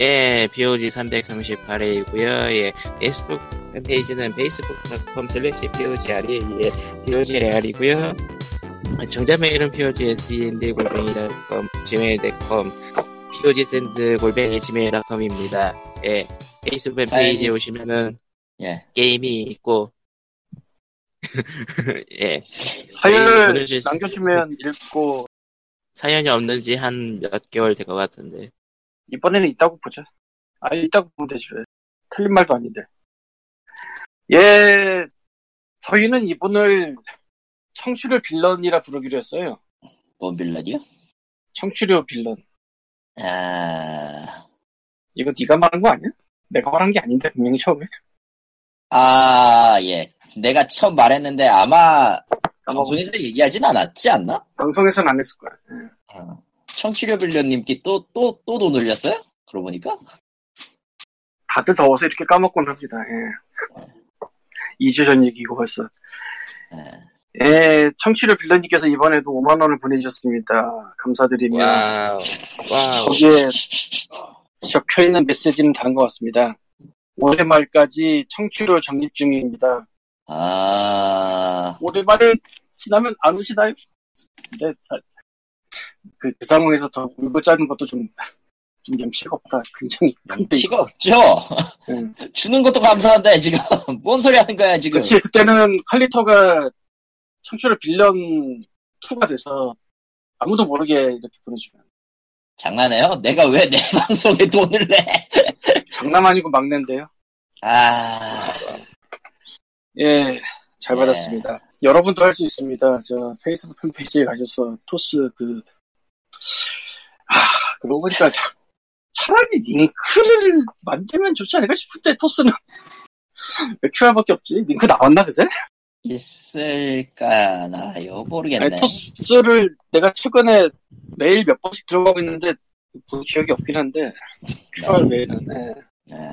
예, POG 338회이고요. 예, 페이스북 페이지는 facebook.com slash POGR이, 예, POGR이고요. 정자 메일은 POGSEND 골뱅이.com, gmail.com, POGSEND 골뱅이 gmail.com입니다. 예, 페이스북 팬페이지에 사연이- 오시면은 예. 게임이 있고, 예. 사연을 남겨주면 읽고 사연이 없는지 한 몇 개월 될 것 같은데. 이번에는 있다고 보자. 아 있다고 보면 되지 왜. 틀린 말도 아닌데. 예, 저희는 이분을 청취료 빌런이라 부르기로 했어요. 뭔 빌런이요? 청취료 빌런. 아, 이거 네가 말한 거 아니야? 내가 말한 게 아닌데 분명히 처음에. 아, 예. 내가 처음 말했는데 아마 까먹었어. 방송에서 얘기하진 않았지 않나? 방송에서는 안 했을 거야. 예. 어. 청취료 빌런님께 또, 또, 또 돈 올렸어요? 그러고 보니까? 다들 더워서 이렇게 까먹곤 합니다. 예. 2주 전 얘기고 벌써. 예. 예, 청취료 빌런님께서 이번에도 5만 원을 보내주셨습니다. 감사드리며 wow, wow. 거기에 적혀 있는 메시지는 다른 것 같습니다. 올해 말까지 청취료 적립 중입니다. 아, 올해 말을 지나면 안 오시나요? 근데 자, 그, 그 상황에서 더 울고 짜는 것도 좀, 좀 염치가 없다. 굉장히 큰데. 치가 없죠? 응. 주는 것도 감사한데, 지금. 뭔 소리 하는 거야, 지금. 그치, 그때는 칼리터가 청취료 빌런 2가 돼서 아무도 모르게 이렇게 보내주면. 장난해요? 내가 왜 내 방송에 돈을 내? 장난 아니고 막내인데요. 아, 예, 잘 예. 받았습니다. 여러분도 할 수 있습니다. 저 페이스북 팬페이지에 가셔서 토스 그, 아, 그러고 보니까 차- 차라리 링크를 만들면 좋지 않을까 싶은데 토스는 왜 QR밖에 없지? 링크 나왔나 그새? 있을까나요? 모르겠네. 아니, 토스를 내가 최근에 매일 몇 번씩 들어가고 있는데 본 기억이 없긴 한데 QR 외에는 예. 예.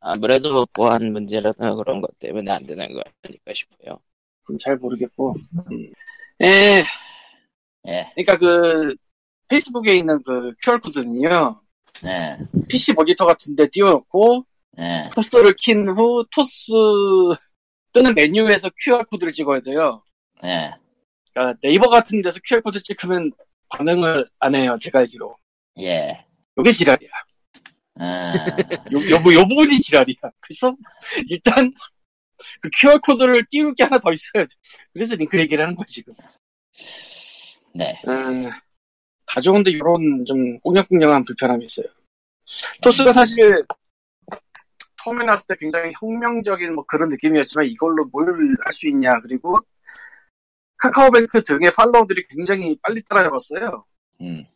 아무래도 보안 문제라든 그런 것 때문에 안 되는 거 아닐까 싶어요. 그건 잘 모르겠고 음. 예, 예. 그러니까 그 페이스북에 있는 그 QR 코드는요. 네. PC 모니터 같은데 띄워놓고 예. 토스를 킨 후 토스 뜨는 메뉴에서 QR 코드를 찍어야 돼요. 예. 그러니까 네이버 같은 데서 QR 코드 찍으면 반응을 안 해요. 제가 알기로. 예. 요게 지랄이야. 아, 요, 요, 부- 요 부분이 지랄이야. 그래서 일단 그 QR 코드를 띄울 게 하나 더 있어요. 그래서 링크 얘기를 하는 거야 지금. 네. 음, 다 좋은데 이런 좀 꽁냥꽁냥한 불편함이 있어요. 토스가 사실 처음에 나왔을 때 굉장히 혁명적인 뭐 그런 느낌이었지만 이걸로 뭘 할 수 있냐 그리고 카카오뱅크 등의 팔로워들이 굉장히 빨리 따라잡았어요. 음.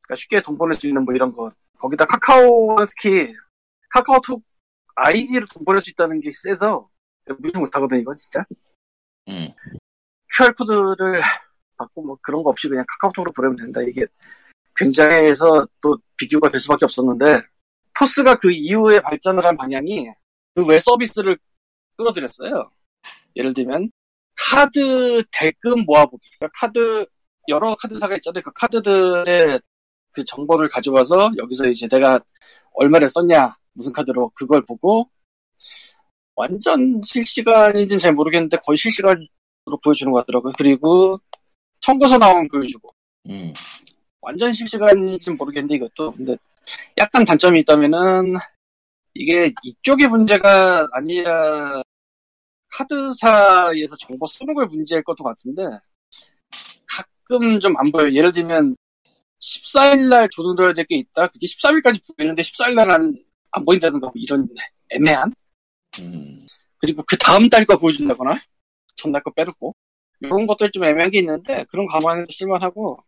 그러니까 쉽게 돈 보낼 수 있는 뭐 이런 거. 거기다 카카오는 특히 카카오톡 아이디로 돈 보낼 수 있다는 게 세서 무시 못하거든 이건 진짜. 음. QR코드를 받고 뭐 그런 거 없이 그냥 카카오톡으로 보내면 된다. 이게 굉장해서 또 비교가 될 수밖에 없었는데 토스가 그 이후에 발전을 한 방향이 그 외 서비스를 끌어들였어요. 예를 들면 카드 대금 모아보기. 그러니까 카드 여러 카드사가 있잖아요. 그 카드들의 그 정보를 가져와서 여기서 이제 내가 얼마를 썼냐 무슨 카드로 그걸 보고 완전 실시간인지는 잘 모르겠는데 거의 실시간으로 보여주는 것 같더라고요. 그리고 청구서 나오면 보여주고 음. 완전 실시간인지는 모르겠는데 이것도 근데 약간 단점이 있다면은 이게 이쪽의 문제가 아니라 카드사에서 정보 쓰는 걸 문제일 것도 같은데 가끔 좀 안 보여요. 예를 들면 14일날 돈을 넣어야 될 게 있다. 그게 13일까지 보이는데 14일날 안, 안 보인다든가 뭐 이런 애매한 음. 그리고 그 다음 달 거 보여준다거나 전날 거 빼놓고 이런 것들 좀 애매한 게 있는데 그런 감안해서 쓸만하고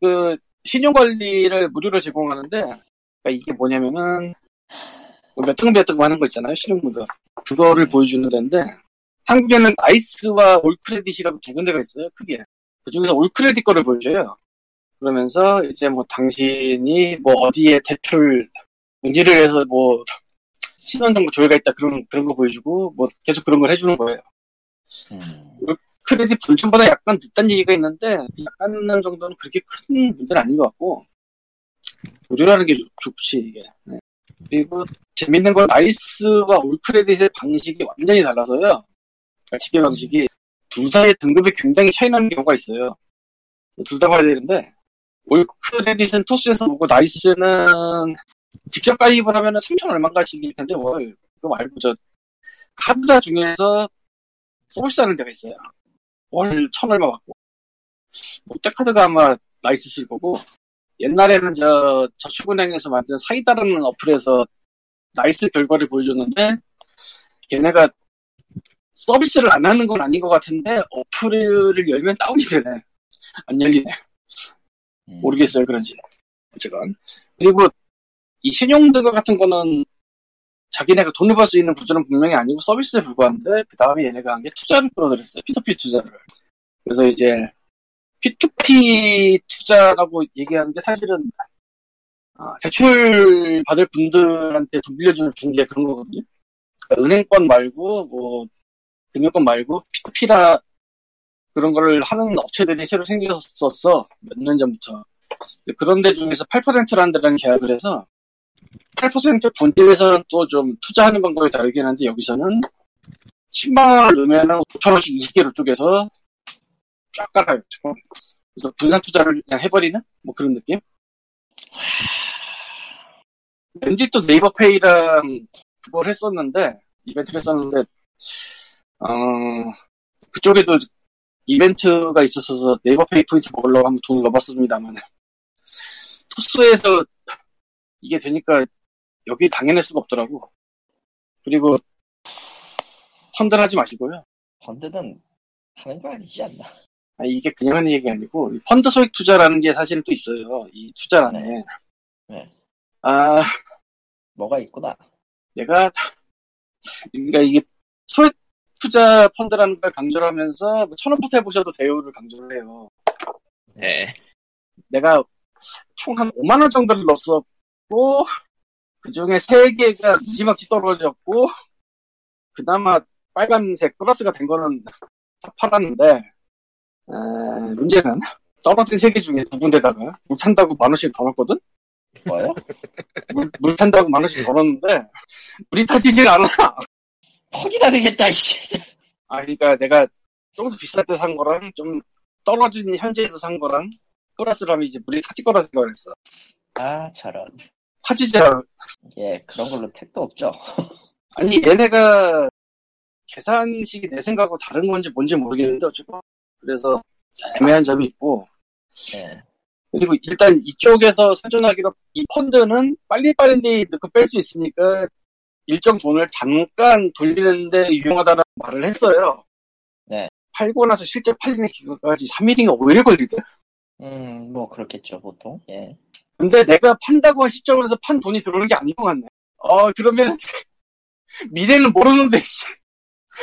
그 신용관리를 무료로 제공하는데 그러니까 이게 뭐냐면은 뭐몇등몇등 하는 거 있잖아요 신용무료 그거를 보여주는 데인데 한국에는 아이스와 올크레딧이라고 두 군데가 있어요 크게 그 중에서 올크레딧 거를 보여줘요 그러면서 이제 뭐 당신이 뭐 어디에 대출 문제를 해서 뭐 신원 정보 조회가 있다 그런 그런 거 보여주고 뭐 계속 그런 걸 해주는 거예요. 음. 크레딧 본점보다 약간 늦단 얘기가 있는데 그 약간 정도는 그렇게 큰 문제는 아닌 것 같고 무료라는 게 좋, 지 이게. 네. 그리고 재밌는 건 나이스와 올 크레딧의 방식이 완전히 달라서요. 집계 방식이 둘 사이의 등급이 굉장히 차이 나는 경우가 있어요. 둘 다 봐야 되는데 올 크레딧은 토스에서 보고 나이스는 직접 가입을 하면 3천 얼마인가씩일 텐데 월 그거 말고 저 카드사 중에서 서비스하는 데가 있어요. 월 천 얼마 받고. 롯데카드가 아마 나이스실 거고. 옛날에는 저 저축은행에서 만든 사이다라는 어플에서 나이스 결과를 보여줬는데 걔네가 서비스를 안 하는 건 아닌 것 같은데 어플을 열면 다운이 되네. 안 열리네. 음. 모르겠어요 그런지. 어쨌건. 그리고 이 신용등급 같은 거는 자기네가 돈을 벌 수 있는 구조는 분명히 아니고 서비스에 불과한데 그 다음에 얘네가 한 게 투자를 끌어들였어요 P2P 투자를 그래서 이제 P2P 투자라고 얘기하는 게 사실은 아, 대출 받을 분들한테 돈 빌려주는 중개 그런 거거든요. 그러니까 은행권 말고 뭐 금융권 말고 P2P라 그런 거를 하는 업체들이 새로 생겼었어 몇 년 전부터. 근데 그런 데 중에서 8%라는 데랑 계약을 해서 8% 본질에서는 또 좀 투자하는 방법이 다르긴 한데 여기서는 10만 원을 넣으면 5천 원씩 20개로 쪼개서 쫙 깔아요. 그래서 분산 투자를 그냥 해버리는 뭐 그런 느낌. 왠지 또 네이버 페이랑 그걸 했었는데 이벤트를 했었는데 어 그쪽에도 이벤트가 있었어서 네이버 페이 포인트 먹으려고 한번 돈을 넣어봤습니다만 토스에서 이게 되니까 여기 당해낼 수가 없더라고. 그리고 펀드 하지 마시고요. 펀드는 하는 거 아니지 않나? 아, 이게 그냥 하는 얘기 아니고 펀드 소액 투자라는 게 사실은 또 있어요. 이 투자 안에. 네. 아 뭐가 있구나. 내가 그러니까 이게 소액 투자 펀드라는 걸 강조를 하면서 뭐 천원부터 해보셔도 돼요를 강조를 해요. 네. 내가 총 한 5만 원 정도를 넣었 었고 그 중에 3개가 무지막지 떨어졌고 그나마 빨간색 플러스가 된 거는 다 팔았는데 에, 문제는 떨어진 3개 중에 두 군데다가 물 탄다고 만 원씩 더 넣었거든? 뭐요? 물, 물 탄다고 만 원씩 더 넣었는데 물이 타지질 않아 퍽이나 되겠다, 씨. 아 그러니까 내가 좀 더 비쌀 때 산 거랑 좀 떨어진 현재에서 산 거랑 플러스를 하면 이제 물이 타질 거라 생각을 했어 아, 저런. 않아 예, 그런 걸로 택도 없죠. 아니 얘네가 계산식이 내 생각하고 다른 건지 뭔지 모르겠는데 어쨌건 그래서 애매한 점이 있고 예. 그리고 일단 이쪽에서 선전하기로 이 펀드는 빨리빨리 넣고 뺄 수 있으니까 일정 돈을 잠깐 돌리는데 유용하다는 말을 했어요. 네. 팔고 나서 실제 팔리는 기간까지 3일인가 5일 걸리대. 음, 뭐, 그렇겠죠, 보통. 예. 근데 내가 판다고 한 시점에서 판 돈이 들어오는 게 아닌 것 같네. 어, 그러면 미래는 모르는데 씨.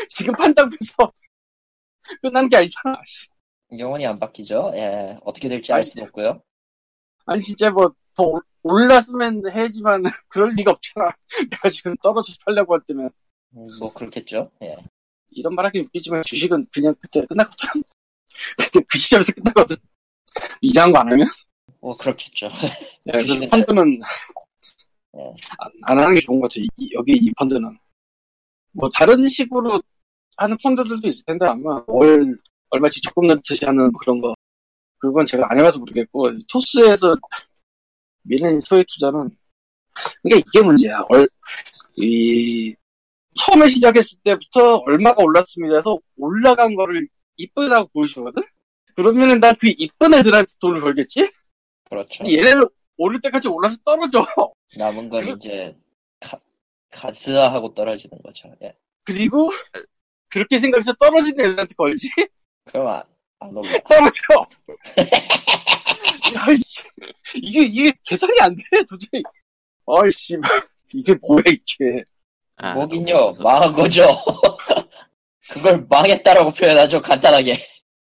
지금 판다고 해서 끝난 게 아니잖아. 씨. 영원히 안 바뀌죠. 예. 어떻게 될지 알 수도 없고요. 아니 진짜 뭐 더 올랐으면 해야지만 그럴 리가 없잖아. 내가 지금 떨어져서 팔려고 할 때면 음, 뭐, 그렇겠죠. 예. 이런 말 하기 웃기지만 주식은 그냥 그때 끝났거든. 그때 그 시점에서 끝났거든. 이상한 거 안 하면? 뭐, 그렇겠죠. 네, 주식은 펀드는 네. 안, 안 하는 게 좋은 것 같아. 이- 여기 이 펀드는. 뭐 다른 식으로 하는 펀드들도 있을 텐데 아마 월 얼마씩 조금 넣듯이 하는 그런 거 그건 제가 안 해봐서 모르겠고 토스에서 미는 소액 투자는 그러니까 이게 문제야. 얼, 이 처음에 시작했을 때부터 얼마가 올랐습니다 해서 올라간 거를 이쁘다고 보여주거든? 그러면은 난 그 이쁜 애들한테 돈을 벌겠지? 그렇죠. 얘네는 오를 때까지 올라서 떨어져. 남은 건 그- 이제, 가, 가스하고 떨어지는 거죠. 예. 그리고 그렇게 생각해서 떨어진 애들한테 걸지? 그럼 안, 안 올라. 떨어져. 아이씨, 이게 이게 계산이 안 돼, 도저히. 아이씨, 이게 뭐야 이게? 아, 뭐긴요. 망한 거죠. 그걸 망했다라고 표현하죠, 간단하게.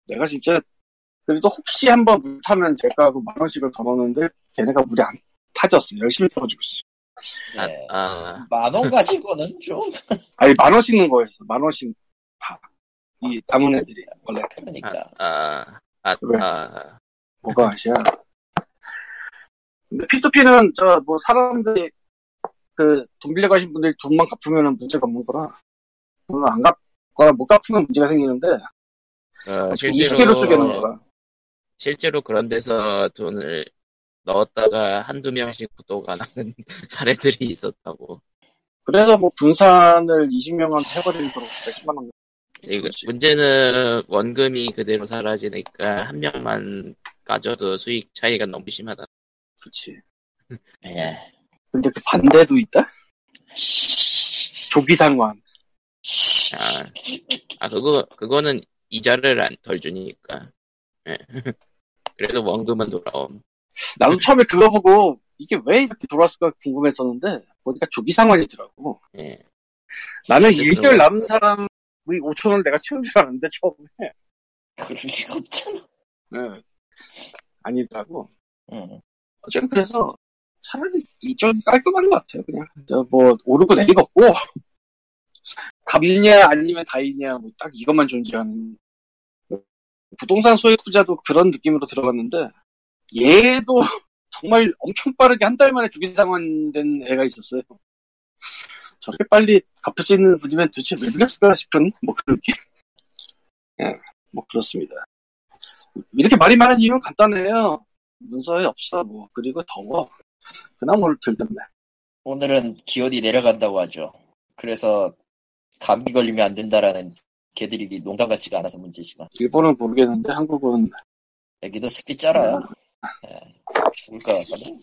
내가 진짜 그래도 혹시 한번 물 타면 될까 하고 만 원씩을 더 넣었는데 걔네가 물이 안 타졌어. 열심히 떨어지고 있어. 아, 예. 아, 만원 가지고는 좀, 아니 만 원씩 넣은 거였어. 만 원씩 다. 이 남은 애들이 원래 그러니까. 아, 아, 왜? 아, 뭐가 아시야? 근데 P2P는 저 뭐 사람들이 그 돈 빌려 가신 분들이 돈만 갚으면 문제가 없는 거라 돈을 안 갚거나 못 갚으면 문제가 생기는데 어, 이스케로 쪼개는 거라 실제로 그런 데서 돈을 넣었다가 한두 명씩 구독 안 하는 사례들이 있었다고. 그래서 뭐 분산을 20명한테 해버리는 거로 10만 원 이거. 문제는 원금이 그대로 사라지니까 한 명만 까져도 수익 차이가 너무 심하다. 그렇지 예. 근데 그 반대도 있다? 조기 상환 아, 아 그거 그거는 이자를 안 덜 주니까. 예. 그래도 원금은 돌아옴. 나도 처음에 그거 보고 이게 왜 이렇게 돌아왔을까 궁금했었는데 보니까 조기 상환이더라고 예. 나는 1개월 남은 사람의 5천 원을 내가 채운 줄 알았는데 처음에 그럴 리가 없잖아. 네. 아니더라고 응. 어쨌든 그래서 차라리 이쪽이 깔끔한 것 같아요 그냥 저뭐 오르고 내리고 없고 갑이냐 아니면 다이냐 뭐 딱 이것만 존재하는 부동산 소액 투자도 그런 느낌으로 들어갔는데 얘도 정말 엄청 빠르게 한 달 만에 주기상환 된 애가 있었어요. 저렇게 빨리 갚을 수 있는 분이면 도대체 왜 그랬을까 싶은 뭐 그런 느낌. 예, 뭐 그렇습니다. 이렇게 말이 많은 이유는 간단해요. 문서에 없어 뭐. 그리고 더워. 그나마 들렸네. 오늘은 기온이 내려간다고 하죠. 그래서 감기 걸리면 안 된다라는 개들이 농담 같지가 않아서 문제지만 일본은 모르겠는데 한국은 여기도 습기 쩔어요. 예, 죽을 것 같거든.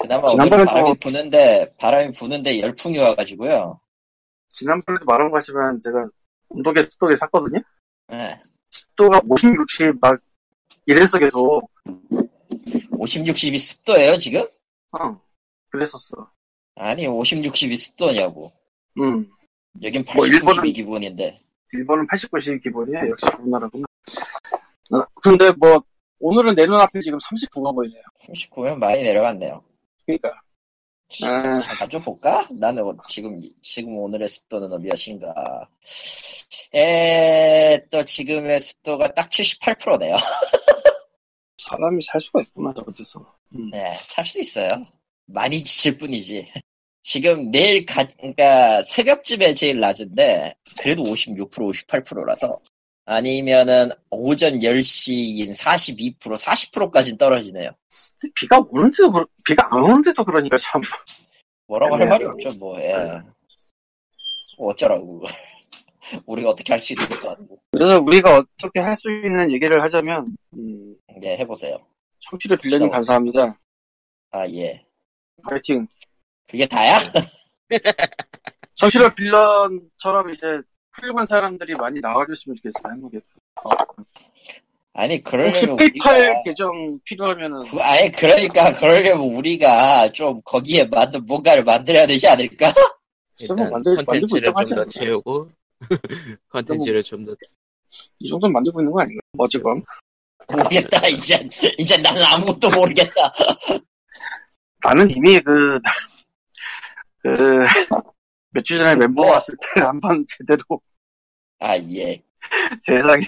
그나마 지난번에 바람이 또- 부는데 바람이 부는데 열풍이 와가지고요. 지난번에도 말한 것 같지만 제가 온도계 습도계 샀거든요 예, 습도가 50, 60 막 이랬어 계속 50, 60이 습도예요 지금? 어 그랬었어 아니 50, 60이 습도냐고. 음 여긴 80, 뭐, 일본은- 90이 기본인데. 일본은 80, 90이 기본이야 역시 우리나라구나 어, 근데 뭐 오늘은 내 눈앞에 지금 39가 보이네요 39면 많이 내려갔네요. 그러니까 아. 잠깐 좀 볼까? 나는 오- 지금 지금 오늘의 습도는 몇인가? 에, 또 지금의 습도가 딱 78%네요. 사람이 살 수가 있구나 저기서 음. 네, 살 수 있어요. 많이 지칠 뿐이지. 지금 내일 가, 그러니까 새벽쯤에 제일 낮은데 그래도 56% 58%라서 아니면은 오전 10시인 42% 40%까지는 떨어지네요. 비가 오는데도 비가 안 오는데도 그러니까 참 뭐라고 할 말이. 없죠, 뭐. 예. 뭐 어쩌라고. 우리가 어떻게 할 수 있는 것도 아니고. 그래서 우리가 어떻게 할 수 있는 얘기를 하자면 음, 네, 해보세요. 청취를 빌려님 감사합니다 아, 예. 파이팅 그게 다야? 청취를 빌런처럼 이제 훌륭한 사람들이 많이 나와줬으면 좋겠어요 한국에 아니, 혹시 그러려면 페이팔 우리가. 계정 필요하면은 그- 아니, 그러니까, 그러려면 우리가 좀 거기에 만든 뭔가를 만들어야 되지 않을까? 쓰면 일단 만들, 컨텐츠를 좀 더? 채우고 컨텐츠를 좀 더 이 정도는 만들고 있는 거 아닌가? 뭐 어쨌건 모르겠다, 이제. 이제 나는 아무것도 모르겠다. 나는 이미 그, 그, 몇주 전에 멤버 뭐? 왔을 때 한 번 제대로 아, 예. 세상에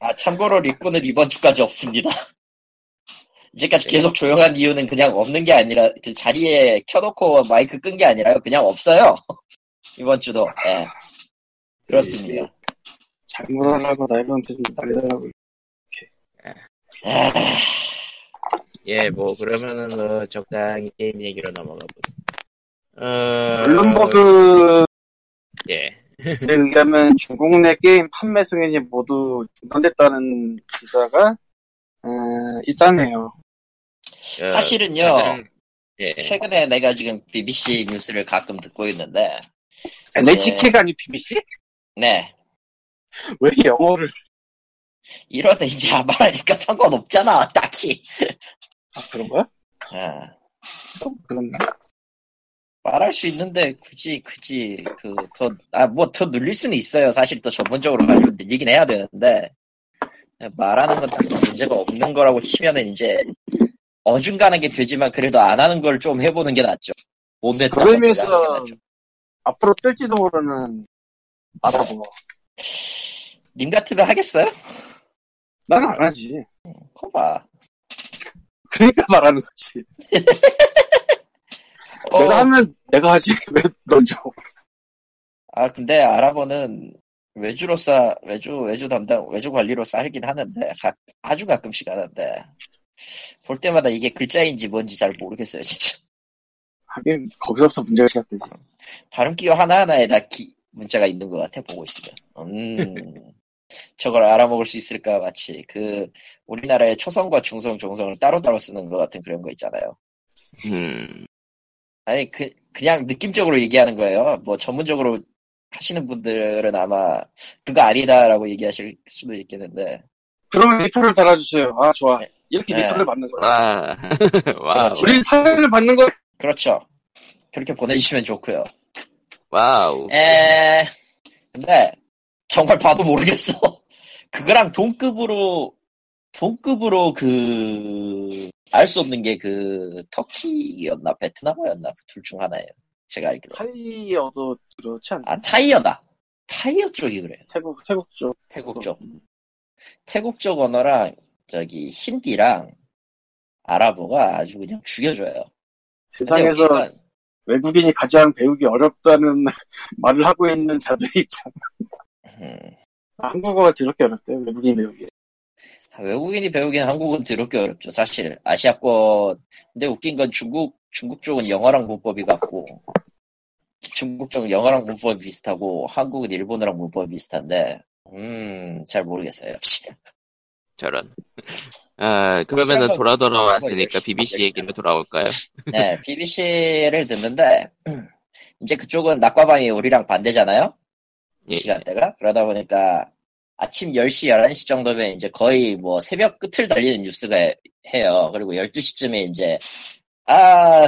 아, 참고로 리코는 이번 주까지 없습니다. 이제까지 계속 조용한 이유는 그냥 없는 게 아니라, 그 자리에 켜놓고 마이크 끈 게 아니라요. 그냥 없어요. 이번 주도. 예. 그렇습니다. 잘못하려고 나 이런한테 좀 날려달라고 아, 예, 뭐 그러면은 뭐 적당히 게임 얘기로 넘어가 보죠. 어, 블룸버그에 예, 의하면 중국 내 게임 판매 승인이 모두 중단됐다는 기사가 어, 있다네요. 어, 사실은요, 가장- 예, 최근에 내가 지금 BBC 뉴스를 가끔 듣고 있는데, NHK가 아니 BBC? 네. 왜 영어를? 이러다 이제 안 말하니까 상관없잖아, 딱히. 아 그런 거야? 예. 또 그렇네. 말할 수 있는데 굳이 굳이 그 더 아 뭐 더 늘릴 수는 있어요. 사실 또 전문적으로 가지고 늘리긴 해야 되는데 말하는 건 딱히 문제가 없는 거라고 치면은 이제 어중간하게 되지만 그래도 안 하는 걸 좀 해보는 게 낫죠. 못 냈다. 그런 의미에서 앞으로 뜰지도 모르는 알아보. 님 같으면 하겠어요? 나는 안 하지. 커봐. 그러니까 말하는 거지. 어, 내가 하면 내가 하지 왜 넌 줘? 아 근데 아랍어는 외주로서 외주 외주 담당 외주 관리로서 하긴 하는데 가- 아주 가끔씩 하는데 볼 때마다 이게 글자인지 뭔지 잘 모르겠어요 진짜 하긴 거기서부터 문제가 시작되지. 발음 기호 하나 하나에 다 기- 문자가 있는 것 같아 보고 있으면 음 저걸 알아먹을 수 있을까 마치 그 우리나라의 초성과 중성 종성을 따로따로 쓰는 것 같은 그런 거 있잖아요 음, 아니 그 그냥 느낌적으로 얘기하는 거예요 뭐 전문적으로 하시는 분들은 아마 그거 아니다라고 얘기하실 수도 있겠는데 그러면 리플을 달아주세요. 아 좋아. 이렇게 네. 리플을 받는 거야. 와, 와우, 그렇죠. 우리 사연을 받는 거 그렇죠. 그렇게 보내주시면 좋고요. 와우. 에, 근데 정말 봐도 모르겠어. 그거랑 동급으로 동급으로 그 알 수 없는 게 그 터키였나 베트남어였나 그 둘 중 하나예요. 제가 알기로. 타이어도 그렇지 않나? 아 타이어다. 타이어 쪽이 그래요. 태국 태국 쪽. 태국 쪽. 태국 쪽 언어랑 저기 힌디랑 아랍어가 아주 그냥 죽여줘요. 세상에서 외국인이 가장 배우기 어렵다는 말을 하고 있는 자들이 있잖아. 음, 한국어가 더럽게 어렵대 외국인 배우기. 외국인이 배우기엔 한국은 더럽게 어렵죠. 사실 아시아권 근데 웃긴 건 중국 중국 쪽은 영어랑 문법이 같고 중국 쪽은 영어랑 문법이 비슷하고 한국은 일본어랑 문법이 비슷한데 음 잘 모르겠어요 역시 저런. 아, 그러면은 돌아 돌아왔으니까 BBC. 얘기로 돌아올까요? 네 BBC를 듣는데 이제 그쪽은 낮과방이 우리랑 반대잖아요 예. 시간대가 그러다 보니까 아침 10시 11시 정도면 이제 거의 뭐 새벽 끝을 달리는 뉴스가 해요 그리고 12시쯤에 이제 아,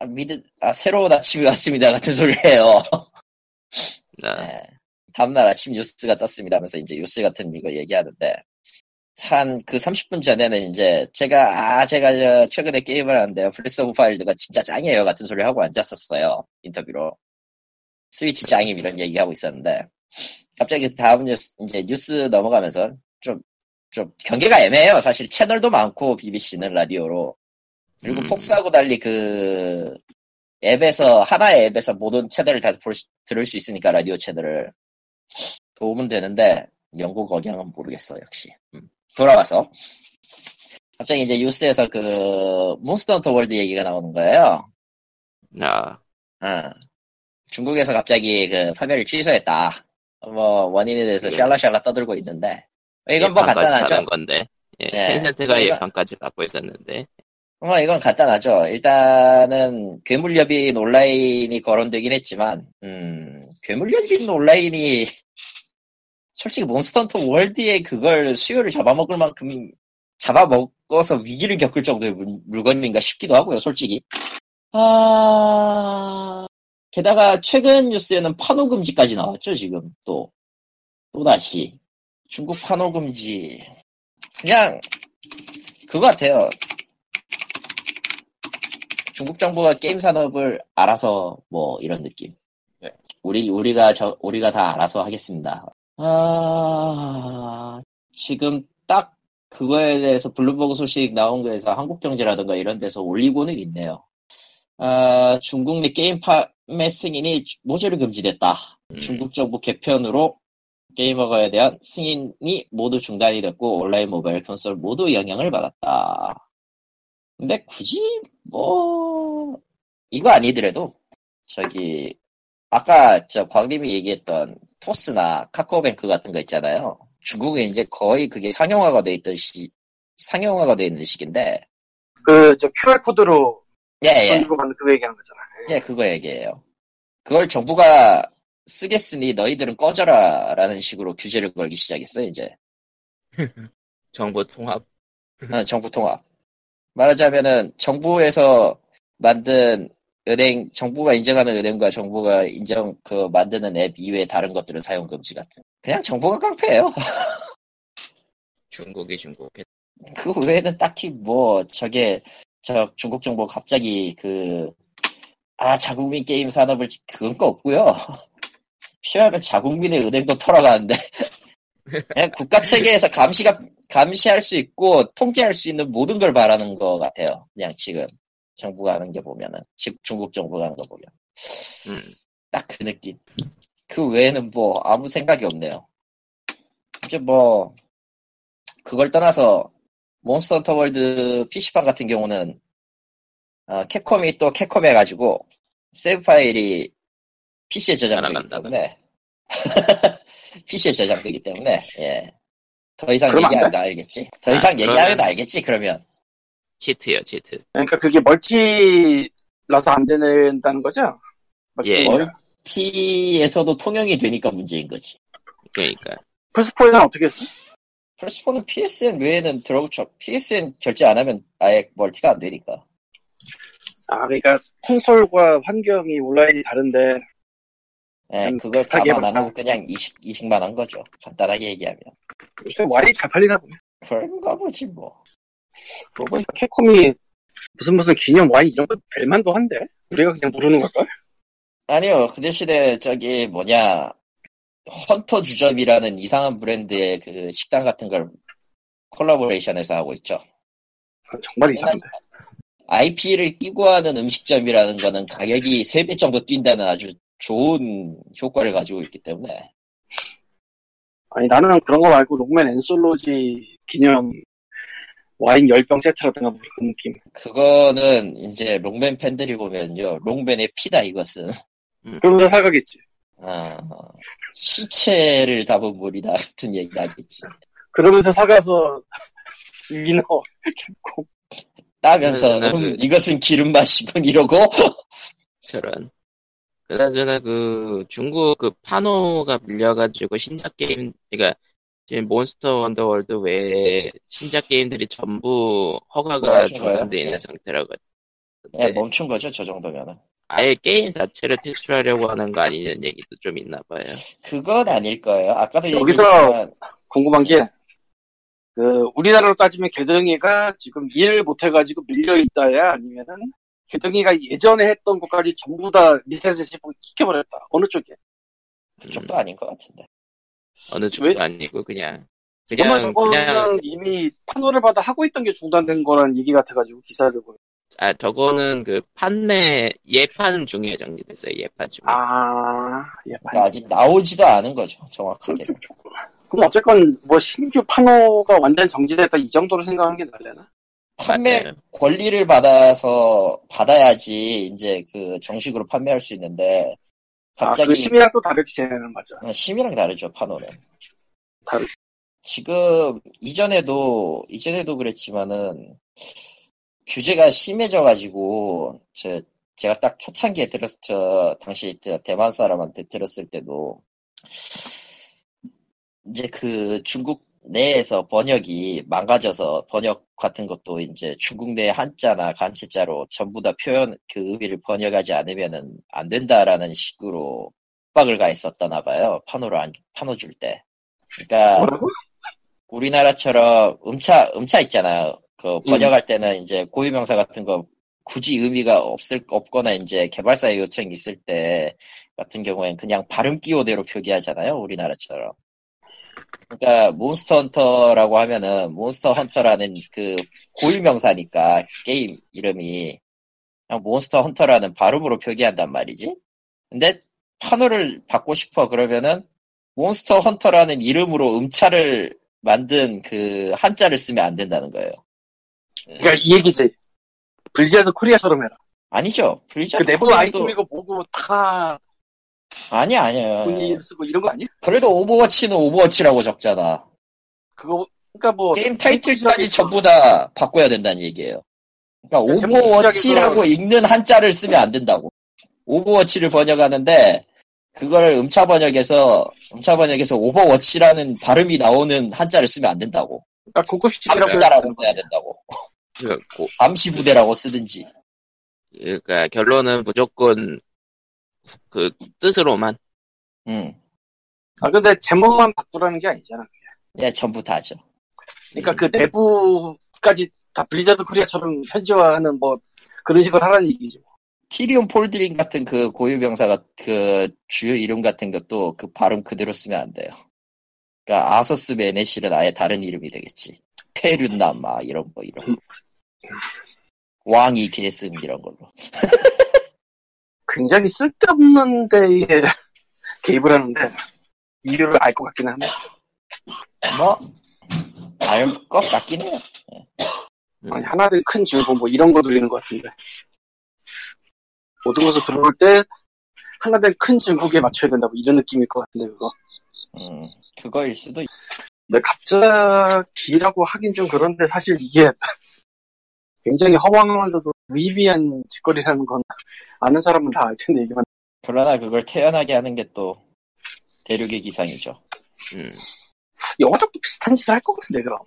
아, 미드, 아, 새로운 아침이 왔습니다. 같은 소리를 해요. 아, 네. 다음날 아침 뉴스가 떴습니다 하면서 이제 뉴스 같은 이거 얘기하는데, 한 그 30분 전에는 이제 제가, 아, 제가 저 최근에 게임을 하는데요. 브레스 오브 와일드가 진짜 짱이에요. 같은 소리 하고 앉았었어요. 인터뷰로. 스위치 짱임 이런 얘기하고 있었는데, 갑자기 다음 뉴스, 이제 뉴스 넘어가면서 좀, 좀 경계가 애매해요. 사실 채널도 많고, BBC는 라디오로. 그리고 음. 폭스하고 달리 그 앱에서 하나의 앱에서 모든 채널을 다볼 수- 들을 수 있으니까 라디오 채널을 도움은 되는데 영국 억양은 모르겠어 역시 음. 돌아와서 갑자기 이제 뉴스에서 그 몬스터 헌터 월드 얘기가 나오는 거예요 아, 어. 중국에서 갑자기 그 판매를 취소했다 뭐 원인에 대해서 예. 샬라샬라 떠들고 있는데 이건 뭐 간단하죠 건데. 예, 네. 텐센트가 예판까지 받고 있었는데. 어, 이건 간단하죠. 일단은 괴물엽인 온라인이 거론되긴 했지만, 음, 괴물엽인 온라인이 솔직히 몬스터헌터 월드에 그걸 수요를 잡아먹을 만큼 잡아먹어서 위기를 겪을 정도의 물, 물건인가 싶기도 하고요, 솔직히. 아, 게다가 최근 뉴스에는 판호 금지까지 나왔죠, 지금 또. 또다시. 중국 판호 금지. 그냥, 그거 같아요. 중국 정부가 게임 산업을 알아서 뭐 이런 느낌. 네. 우리 우리가 저 우리가 다 알아서 하겠습니다. 아 지금 딱 그거에 대해서 블룸버그 소식 나온 거에서 한국 경제라든가 이런 데서 올리고는 있네요. 아 중국 내 게임 판매 승인이 모조리 금지됐다. 음, 중국 정부 개편으로 게이머에 대한 승인이 모두 중단이 됐고 온라인 모바일 콘솔 모두 영향을 받았다. 근데 굳이 뭐 이거 아니더라도 저기 아까 저 광님이 얘기했던 토스나 카카오뱅크 같은 거 있잖아요. 중국에 이제 거의 그게 상용화가 돼 있던 시 상용화가 돼 있는 시기인데 그 저 QR 코드로 예예 돈 주고 받는 그거 얘기하는 거잖아. 예, 그거 얘기해요. 그걸 정부가 쓰겠으니 너희들은 꺼져라 라는 식으로 규제를 걸기 시작했어요 이제 정보 통합. 어, 정부 통합. 말하자면은 정부에서 만든 은행, 정부가 인정하는 은행과 정부가 인정 그 만드는 앱 이외에 다른 것들은 사용 금지 같은. 그냥 정부가 깡패예요. 중국이 중국에. 그 외에는 딱히 뭐 저게 저 중국 정부 갑자기 그 아 자국민 게임 산업을 지- 그건 거 없고요. 필요하면 자국민의 은행도 털어가는데 그냥 국가 체계에서 감시가 감시할 수 있고 통제할 수 있는 모든 걸 바라는 것 같아요. 그냥 지금 정부가 하는 게 보면은 즉 중국 정부가 하는 거 보면 음. 딱그 느낌. 그 외에는 뭐 아무 생각이 없네요. 이제 뭐 그걸 떠나서 몬스터 헌터 월드 PC판 같은 경우는 어, 캡콤이 또 캡콤 해가지고 세이브 파일이 PC에 저장되기? 때문에 PC에 저장되기 때문에 예. 더 이상 얘기하면 알겠지. 더 아, 이상 그러면- 얘기하면 알겠지. 그러면 치트요, 치트. 그러니까 그게 멀티라서 안 된다는 거죠? 예. 멀티- T에서도 통용이 되니까 문제인 거지. 그러니까. 플스4에서는 어떻게 했어? 플스4는 PSN 외에는 들어오죠. PSN 결제 안 하면 아예 멀티가 안 되니까. 아, 그러니까 콘솔과 환경이 온라인이 다른데 그걸 비슷하게 감안 안. 하고 그냥 이식, 이식만 한 거죠. 간단하게 얘기하면. 요새 와이 잘 팔리나 보네. 그런가 보지 뭐. 그러고 보니까 캡콤이 무슨 무슨 기념 와인 이런 거 낼만도 한데 우리가 그냥 모르는 걸걸? 아니요, 그 대신에 저기 뭐냐, 헌터 주점이라는 이상한 브랜드의 그 식당 같은 걸 콜라보레이션해서 하고 있죠. 아, 정말 이상한데. IP를 끼고 하는 음식점이라는 거는 가격이 3배 정도 뛴다는 아주 좋은 효과를 가지고 있기 때문에. 아니 나는 그런 거 말고 롱맨 엔솔로지 기념 와인 10병 세트라든가 뭐 그런 느낌. 그거는 이제 롱맨 팬들이 보면요, 롱맨의 피다 이것은. 그러면서 사가겠지. 아, 시체를 담은 물이다 같은 얘기 하겠지. 그러면서 사가서 위너 캡콤. 따면서 음, 그- 이것은 기름 맛이군 이러고 저런. 그나저나 그 중국 그 판호가 밀려가지고 신작 게임, 그러니까 지금 몬스터 헌터 월드 외에 신작 게임들이 전부 허가가? 중단돼 있는 예. 상태라고. 예, 네. 멈춘 거죠 저 정도면은. 아예 게임 자체를 퇴출하려고 하는 거 아니냐는 얘기도 좀 있나 봐요. 그건 아닐 거예요. 아까도 여기서- 얘기했지만 궁금한 게, 그, 우리나라로 따지면 개덩이가 지금 일 못해가지고 밀려있다야? 아니면은, 개덩이가 예전에 했던 것까지 전부 다 리셋을 시키고 키켜버렸다. 어느 쪽이야? 그쪽도 아닌 것 같은데. 어느 쪽도 왜? 아니고 그냥 그냥 그냥 저거는 그냥 이미 판호를 받아 하고 있던 게 중단된 거란 얘기 같아가지고 기사를 보요 아 저거는 그 판매 예판 중에 정리됐어요 예판 중에. 아, 예, 그러니까 아직 나오지도 않은 거죠 정확하게. 그렇죠. 그럼 어쨌건 뭐 신규 판호가 완전 정지됐다 이 정도로 생각하는 게 나려나? 판매 맞아요. 권리를 받아서 받아야지 이제 그 정식으로 판매할 수 있는데 아, 갑자기 그 심이랑 또 다르지 쟤네는 맞아. 어, 심이랑 다르죠 파노는. 다르지. 지금 이전에도 이전에도 그랬지만은 규제가 심해져 가지고 저 제가 딱 초창기에 들었 저 당시 저 대만 사람한테 들었을 때도 이제 그 중국 내에서 번역이 망가져서 번역 같은 것도 이제 중국 내 한자나 간체자로 전부 다 표현 그 의미를 번역하지 않으면은 안 된다라는 식으로 협박을 가했었다나 봐요 판호를 안 판호 줄 때. 그러니까 뭐라고? 우리나라처럼 음차 음차 있잖아요. 그 번역할 때는 이제 고유명사 같은 거 굳이 의미가 없을 없거나 이제 개발사의 요청이 있을 때 같은 경우엔 그냥 발음 기호대로 표기하잖아요. 우리나라처럼. 그러니까 몬스터 헌터라고 하면은 몬스터 헌터라는 그 고유 명사니까 게임 이름이 그냥 몬스터 헌터라는 발음으로 표기한단 말이지. 근데 판호를 받고 싶어 그러면은 몬스터 헌터라는 이름으로 음차를 만든 그 한자를 쓰면 안 된다는 거예요. 그러니까 이 얘기지. 블리자드 코리아처럼 해라. 아니죠. 그 블리자드 내부 코리아도- 아이템이고 뭐고 다 아니야 아니야. 본인 쓰고 이런 거 아니야? 그래도 오버워치는 오버워치라고 적잖아. 그거 그러니까 뭐 게임 타이틀까지 전부 다 바꿔야 된다는 얘기예요. 그러니까 오버워치라고 읽는 한자를 쓰면 안 된다고. 오버워치를 번역하는데 그거를 음차 번역해서 음차 번역해서 오버워치라는 발음이 나오는 한자를 쓰면 안 된다고. 그러니까 고급 시티라고 감시다라고 써야 된다고. 그, 고- 감시 부대라고 쓰든지. 그러니까 결론은 무조건 그 뜻으로만 음. 아 근데 제목만 바꾸라는 게 아니잖아. 예, 전부 다죠. 그러니까 그 내부까지 다 블리자드 코리아처럼 현지화하는 뭐 그런 식으로 하라는 얘기지. 티리온 폴드링 같은 그 고유명사가 그 주요 이름 같은 것도 그 발음 그대로 쓰면 안 돼요. 그러니까 아서스 메네실은 아예 다른 이름이 되겠지. 페륜남마 이런 거 이런 거. 왕이 계승 이런 걸로. 굉장히 쓸데없는 데에 개입을 하는데 이유를 알 것 같긴 한데 뭐, 알 것 같긴 해요. 음. 아니 하나들 큰 줄고 뭐 이런 거 돌리는 것 같은데 모든 것을 들어올 때 하나들 큰 중국에 맞춰야 된다 뭐 이런 느낌일 것 같은데 그거 음, 그거일 수도 있... 근데 갑자기라고 하긴 좀 그런데 사실 이게 굉장히 허망하면서도 무의미한 짓거리라는 건 아는 사람은 다 알 텐데 이게 그러나 그걸 태연하게 하는 게 또 대륙의 기상이죠. 음. 영화적도 비슷한 짓을 할 것 같은데 그럼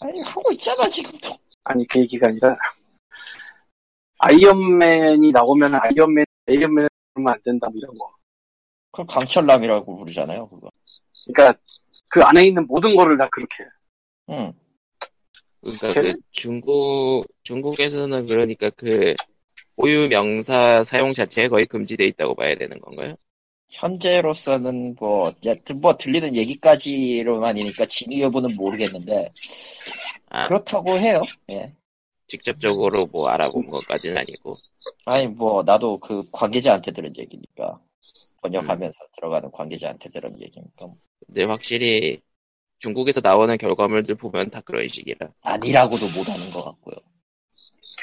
아니, 하고 있잖아, 지금도. 아니 그 얘기가 아니라 아이언맨이 나오면 아이언맨 아이언맨 하면 안 된다 뭐 이런 거 그걸 강철남이라고 부르잖아요, 그거. 그러니까 그 안에 있는 모든 거를 다 그렇게 응. 그러니까? 그 중국 중국에서는 그러니까 그 고유 명사 사용 자체가 거의 금지돼 있다고 봐야 되는 건가요? 현재로서는 뭐, 뭐 들리는 얘기까지로만이니까 진위 여부는 모르겠는데, 아. 그렇다고 해요. 예. 직접적으로 뭐 알아본 것까지는 아니고. 아니, 뭐, 나도 그 관계자한테 들은 얘기니까. 번역하면서 들어가는 관계자한테 들은 얘기니까. 근데 확실히 중국에서 나오는 결과물들 보면 다 그런 식이라. 아니라고도 못하는 것 같고요.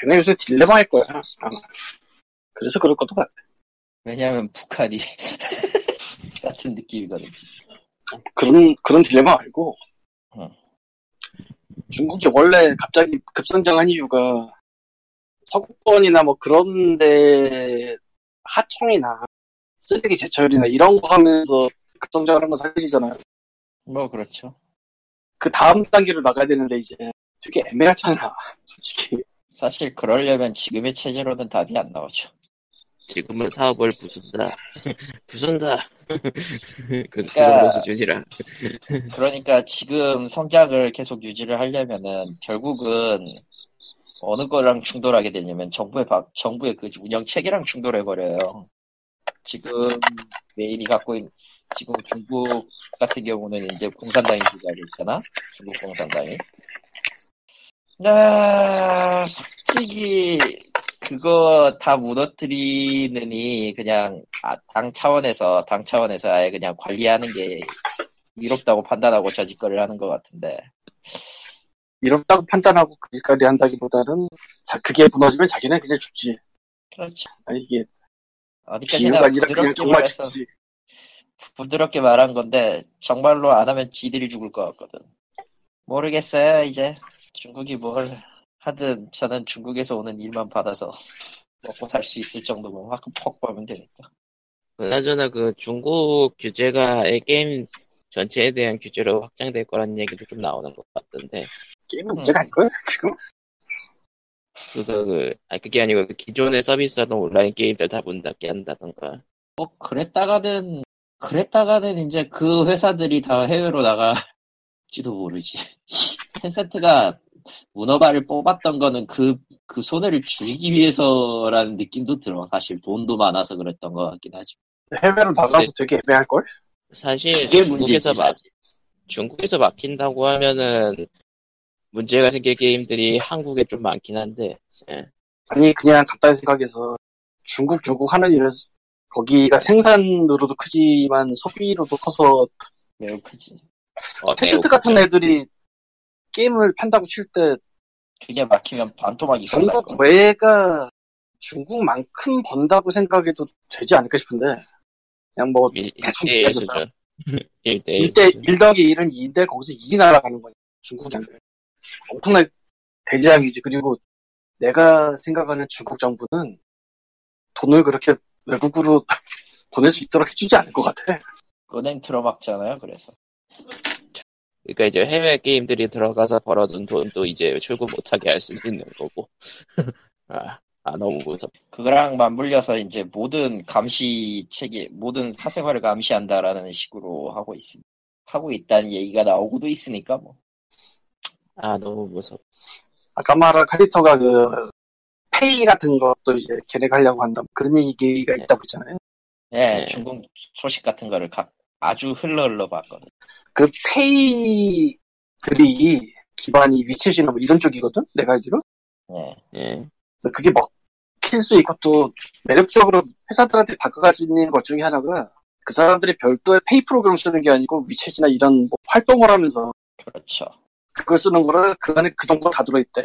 걔네 요새 딜레마일 거야 아마 그래서 그럴 것도 같아 왜냐면 북한이 같은 느낌이거든요. 그런 그런 딜레마 말고 응. 중국이 원래 갑자기 급성장한 이유가 서구권이나 뭐 그런데 하청이나 쓰레기 제철이나 이런 거 하면서 급성장하는 건 사실이잖아요. 뭐 그렇죠. 그 다음 단계로 나가야 되는데 이제 되게 애매하잖아, 솔직히. 사실 그러려면 지금의 체제로는 답이 안 나오죠. 지금은 사업을 부순다. 부순다. 그, 그 그러니까- 정도 수준이라. 그러니까 지금 성장을 계속 유지를 하려면은 결국은 어느 거랑 충돌하게 되냐면 정부의 박, 정부의 그 운영 체계랑 충돌해 버려요. 지금 메인이 갖고 있는 지금 중국 같은 경우는 이제 공산당이 주도하고 있잖아. 중국 공산당이. 나 솔직히 그거 다 무너뜨리느니 그냥 아, 당 차원에서 당 차원에서 아예 그냥 관리하는 게 위롭다고 판단하고 저 짓거리를 하는 것 같은데 이렇다고 판단하고 그 짓까지 한다기보다는 자, 그게 무너지면 자기는 그냥 죽지. 그렇죠. 아니, 이게 어디까지나 부드럽게 정말 말해서 죽지. 부드럽게 말한 건데 정말로 안 하면 지들이 죽을 것 같거든. 모르겠어요 이제 중국이 뭘 하든 저는 중국에서 오는 일만 받아서 먹고 살 수 있을 정도면 확퍽 벌면 되니까. 그나저나 그 중국 규제가 게임 전체에 대한 규제로 확장될 거라는 얘기도 좀 나오는 것 같던데. 게임은 문제가 아닐걸, 지금? 그거 그 아니 그게 아니고 그 기존에 서비스하던 온라인 게임들 다 문 닫게 한다던가. 뭐 그랬다가는 그랬다가는 이제 그 회사들이 다 해외로 나갈지도 모르지. 텐센트가 문어발을 뽑았던 거는 그, 그 손해를 줄이기 위해서라는 느낌도 들어. 사실 돈도 많아서 그랬던 것 같긴 하지. 해외로 나가도 되게 애매할걸? 사실 중국에서. 막 사실. 중국에서 막힌다고 하면은 문제가 생길 게임들이 한국에 좀 많긴 한데 아니, 그냥 간단히 생각해서 중국, 중국 하는 일은 거기가 생산으로도 크지만 소비로도 커서 매우 크지. 어, 테스트 같은 크죠. 애들이 게임을 판다고 칠 때 그게 막히면 반토막 이상 날 중국 거. 외가 중국만큼 번다고 생각해도 되지 않을까 싶은데 그냥 뭐 일- 대충. 일대일 1대, 수준. 1 더하기 1은 2인데 거기서 1이 날아가는 거야. 중국이 아니라. 엄청나게 대재앙이지. 그리고 내가 생각하는 중국 정부는 돈을 그렇게 외국으로 보낼 수 있도록 해주지 않을 것 같아. 은행 틀어막잖아요. 그래서. 그러니까 이제 해외 게임들이 들어가서 벌어둔 돈도 이제 출구 못하게 할 수도 있는 거고. 아, 아 너무 무섭. 그거랑 맞물려서 이제 모든 감시 체계, 모든 사생활을 감시한다라는 식으로 하고 있, 하고 있다는 얘기가 나오고도 있으니까 뭐. 아 너무 무섭. 아까 말한 칼리터가 그 페이 같은 것도 이제 걔네가 하려고 한다. 그런 얘기가 있다고 했잖아요. 예, 네. 중국 소식 같은 거를 각 아주 흘러 흘러 봤거든. 그 페이들이 기반이 위챗이나 뭐 이런 쪽이거든? 내가 알기로? 예. 예. 그래서 그게 먹힐 수 있고 또 매력적으로 회사들한테 다가갈 수 있는 것 중에 하나가 그 사람들이 별도의 페이 프로그램 쓰는 게 아니고 위챗이나 이런 뭐 활동을 하면서 그렇죠. 그걸 쓰는 거라 그 안에 그 정도 다 들어있대.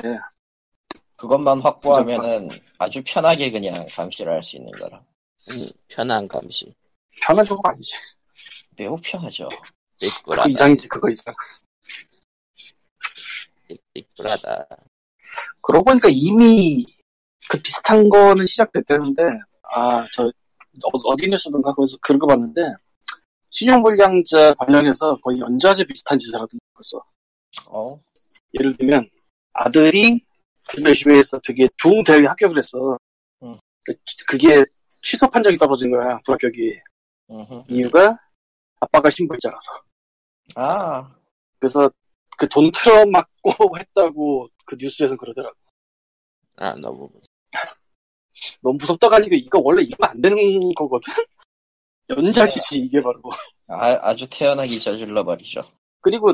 그것만 확보하면은 아주 편하게 그냥 감시를 할 수 있는 거라. 음, 편한 감시. 편한 정도가 아니지. 매우 편하죠. 그. 이상이지, 그거 이상. 띠뿔하다. 그러고 보니까 이미 그 비슷한 거는 시작됐다는데, 아, 저, 어, 어디 뉴스든가 거기서 글을 봤는데, 신용불량자 관련해서 거의 연좌제 비슷한 짓을 하던 거였어. 어? 예를 들면, 아들이 해서 되게 좋은 대학에 합격을 했어. 응. 그- 그게 취소 판정이 떨어진 거야, 불합격이. 음흠. 이유가 아빠가 신불자라서. 아, 그래서 그 돈 틀어막고 했다고 그 뉴스에서 그러더라고. 아, 너무. 너무 무섭다가 아니고 이거 원래 이러면 안 되는 거거든? 연자지지 이게 바로. 아 아주 태연하게 저질러 버리죠. 그리고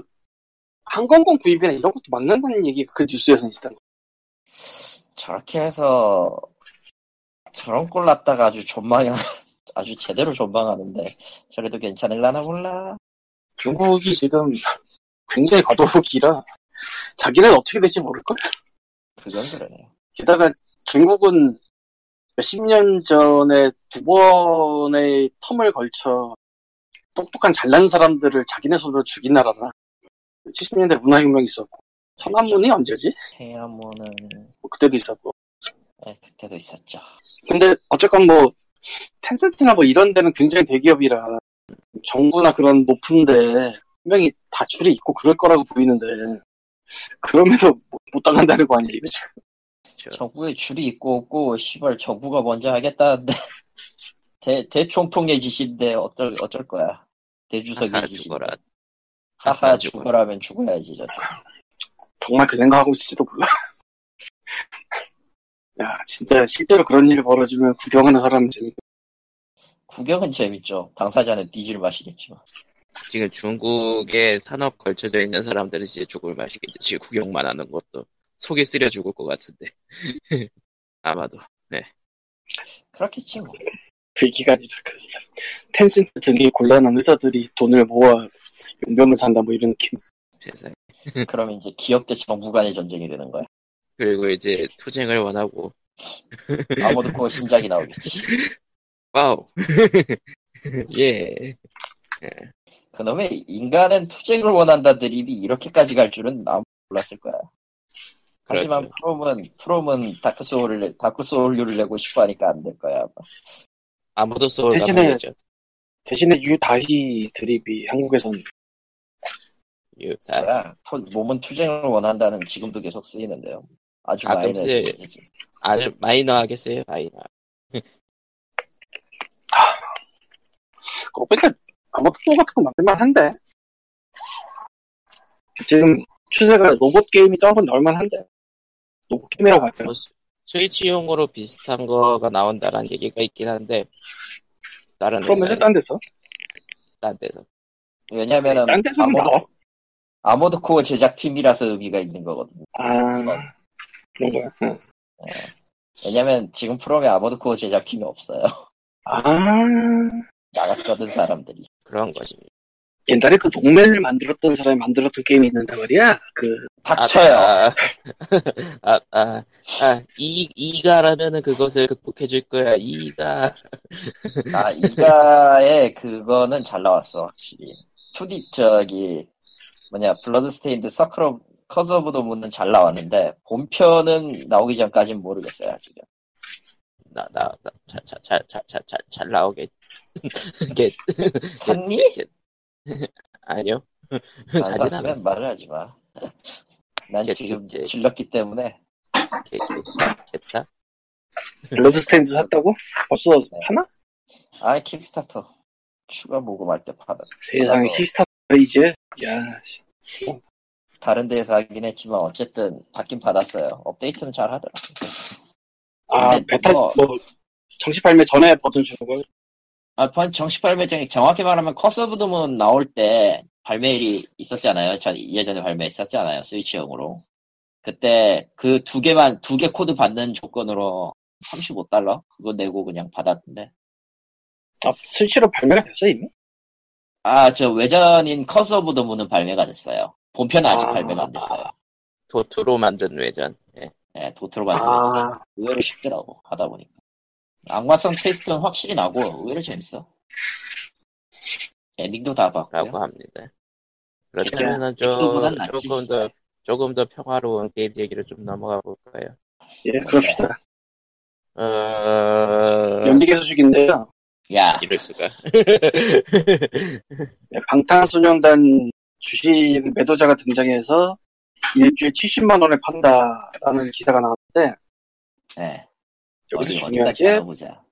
항공권 구입이나 이런 것도 막는다는 얘기가 그 뉴스에서 있었던 거. 저렇게 해서 저런 꼴 났다가 아주 존망 아주 제대로 존망하는데 저래도 괜찮을라나 몰라. 중국이 지금 굉장히 거도기라 자기는 어떻게 될지 모를걸? 그건 그러네요. 게다가 중국은 몇십 년 전에 두 번의 텀을 걸쳐 똑똑한 잘난 사람들을 자기네 손으로 죽인 나라라. 70년대 문화혁명이 있었고 천안문이 언제지? 해야모는 뭐 그때도 있었고 네, 그때도 있었죠. 근데 어쨌건 뭐 텐센트나 뭐 이런 데는 굉장히 대기업이라 정부나 그런 높은데 분명히 다 줄이 있고 그럴 거라고 보이는데 그럼에도 못, 못 당한다는 거 아니에요 지금 저, 정부에 줄이 있고 없고 시발 정부가 먼저 하겠다는데 대 대총통의 짓인데 어쩔 어쩔 거야. 대주석의 짓인데. 죽어라. 하하 죽어라면 죽어야지 저. 정말 그 생각하고 있을지도 몰라 야 진짜 실제로 그런 일이 벌어지면 구경하는 사람은 재밌고 구경은 재밌죠. 당사자는 뒤질 맛이겠지만. 지금 중국에 산업 걸쳐져 있는 사람들은 이제 죽을 맛이겠지. 지금 구경만 하는 것도 속이 쓰려 죽을 것 같은데. 아마도. 그렇겠지 뭐. 그 기간이다 그 기간 텐센트 등이 곤란한 회사들이 돈을 모아 용병을 산다 뭐 이런 느낌 세상에. 그러면 이제 기업 대 정부 간의 전쟁이 되는 거야. 그리고 이제 투쟁을 원하고 아머드 코어 신작이 나오겠지. 와우. 예. 그놈의 인간은 투쟁을 원한다 드립이 이렇게까지 갈 줄은 아무 몰랐을 거야. 하지만 그렇죠. 프롬은 프롬은 다크 소울을 다크 소울류를 내고 싶어 하니까 안 될 거야. 아마. 아무도 소울 대신에-. 대신에 유다희 드립이 한국에선 유다. 뭐야, 토- 몸은 투쟁을 원한다는 지금도 계속 쓰이는데요. 아주 가끔씩 마이너해. 아주 마이너하게 써요, 마이너. 그러고 보니까 아머드 또 같은 거 만들만 한데 지금 추세가 로봇 게임이 떠오를 만 한데 로봇 게임이라고 봤어요 뭐 스- 스위치용으로 비슷한 거가 나온다라는 얘기가 있긴 한데 다른 회사에 딴 데서 딴 데서 왜냐면은 딴 아머드, 아머드 코어 제작팀이라서 의미가 있는 거거든요. 아 그런 거야 응. 왜냐면 지금 프롬에 아머드 코어 제작팀이 없어요. 아 나갔거든 사람들이. 그런 것입니다. 옛날에 그 농맨을 만들었던 사람이 만들었던 게임이 있는데 말이야 그 닥쳐요. 아, 아, 아, 아, 이, 이가라면은 그것을 극복해줄 거야, 이가. 아, 이가의 그거는 잘 나왔어, 확실히. 2D, 저기, 뭐냐, Bloodstained Circle of, Curse of the Moon은 잘 나왔는데, 본편은 나오기 전까진 모르겠어요, 아직은. 나, 나, 나, 잘, 잘, 잘, 잘, 잘, 잘, 잘 나오겠. 게, 샀니? 게- 아니요. 안 사진 샀으면 않았어. 말을 하지 마. 난 게- 지금 게- 질렀기 때문에, 게, 게, 겠다? Bloodstained 샀다고? 벌써 네. 하나? 아 Kickstarter. 추가 모금할 때 팔아. 세상에 Kickstarter 이제 야 씨. 다른 데에서 하긴 했지만, 어쨌든, 받긴 받았어요. 업데이트는 잘 하더라. 아 근데 베타 뭐- 뭐 정식 발매 전에 버전 주는 거 아, 번- 정식 발매 전이 정확히 말하면 Curse of the Moon 나올 때 발매일이 있었잖아요. 전 예전에 발매했었잖아요. 스위치용으로. 그때 그 두 개만 두 개 코드 받는 조건으로 35달러 그거 내고 그냥 받았는데 아, 스위치로 발매가 됐어 이미? 아 저 외전인 Curse of the Moon은 발매가 됐어요. 본편은 아직 아. 발매가 안 됐어요. 도트로 만든 외전. 예. 예, 도트로 발매. 아, 의외로 쉽더라고 하다 보니까. 악마성 taste는 확실히 나고 의외로 재밌어. 엔딩도 다 봤고요. 라고 합니다. 그렇다면은 엑스보단 좀 낫지. 조금 더 조금 더 평화로운 게임 얘기를 좀 넘어가 볼까요? 예, 그럽시다. 어... 연기계 소식인데요. 야, 이럴 수가. 예, 방탄소년단 주식 매도자가 등장해서 일주일 70만 원에 판다라는 기사가 나왔는데 네. 여기서 어디, 어디까지 게 알아보자.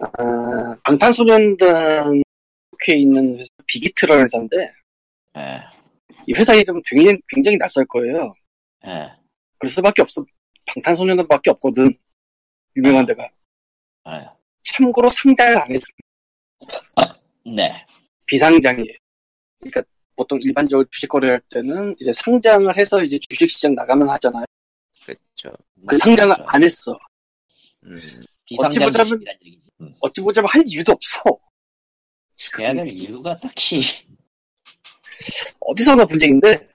아, 방탄소년단 속해 있는 회사 비기트라는 회사인데 예, 이 회사 이름 굉장히, 굉장히 낯설 거예요. 예, 그럴 수밖에 없어. 방탄소년단밖에 없거든. 유명한 데가. 예. 참고로 상장을 안 했어. 네, 비상장이에요. 그러니까 보통 일반적으로 주식 거래할 때는 이제 상장을 해서 이제 주식시장 나가면 하잖아요. 그렇죠. 그 상장을 안 했어. 음, 어찌 보자면- 얘기지. 음. 어찌 보자면 할 이유도 없어. 해야 지금 될 이유가 딱히 어디서나 분쟁인데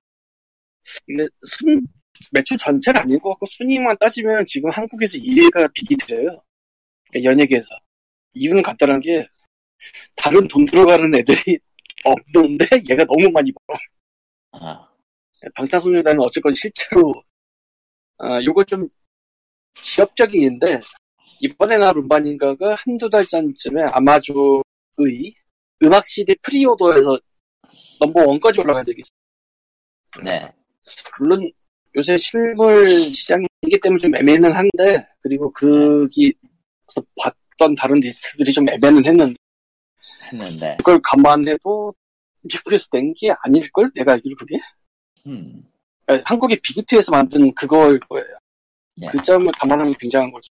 순 매출 전체를 아닐 것 같고 순위만 따지면 지금 한국에서 1위가 비기트래요. 그러니까 연예계에서 이유는 간단한 게 다른 돈 들어가는 애들이 없는데 얘가 너무 많이 벌어. 아, 방탄소년단은 어쨌건 실제로 아 요거 좀 지역적인인데 이번에나 룸바닌가가 한두 달 전쯤에 아마존의 음악 CD preorder에서 number one까지 올라간 적이 있어요. 네, 물론 요새 실물 시장이기 때문에 좀 애매는 한데 그리고 거기서 봤던 다른 리스트들이 좀 애매는 했는데 했는데, 그걸 감안해도 미국에서 낸 게 아닐걸? 내가 알기로 그게? 음, 아니, 한국의 비기트에서 만든 그걸 거예요. 네. 그 점을 감안하면 굉장한 거죠.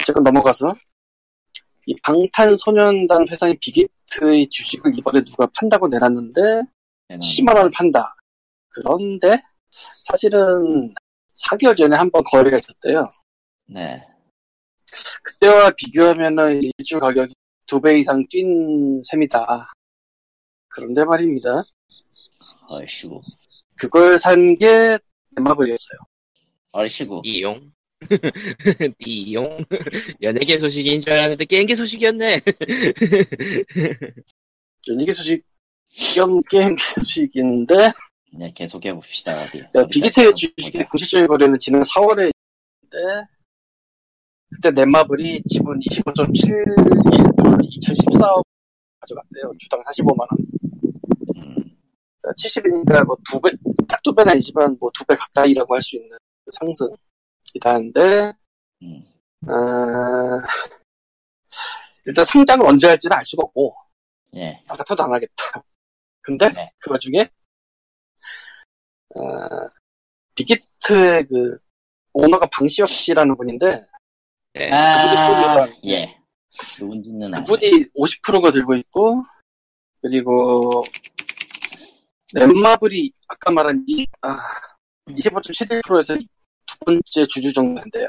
어쨌건 넘어가서 이 방탄소년단 회사인 비기트의 주식을 이번에 누가 판다고 내놨는데 네, 70만 원을 판다. 그런데 사실은 4개월 전에 한 번 거래가 있었대요. 네, 그때와 비교하면은 일주 가격이 두 배 이상 뛴 셈이다. 그런데 말입니다. 얼씨구, 그걸 산 게 넷마블이었어요. 얼씨구. 이용. 이용. 연예계 소식인 줄 알았는데 게임계 소식이었네. 연예계 소식 겸 게임 소식인데 네, 계속 해 봅시다, 어디. 네, 비기트의 주식의. 공식적인 거래는 지난 4월에 있는데 그때 넷마블이 지분 25.71불 2014억 가져갔대요. 주당 45만 원. 음, 70이니까 뭐 두 배, 딱 두 배는 아니지만 뭐 두 배 가까이라고 할 수 있는 상승이다는데 음, 어, 일단 상장을 언제 할지는 알 수가 없고 예, 나 같아도 안 하겠다. 근데 네. 그 와중에 어, 빅히트의 그 오너가 방시혁 씨라는 분인데 네. 아, 그분이 예. 누군지는. 그분이 50%가 들고 있고 그리고 넷마블이 아까 말한 20, 아, 25.71%에서 두 번째 주주 정도인데요.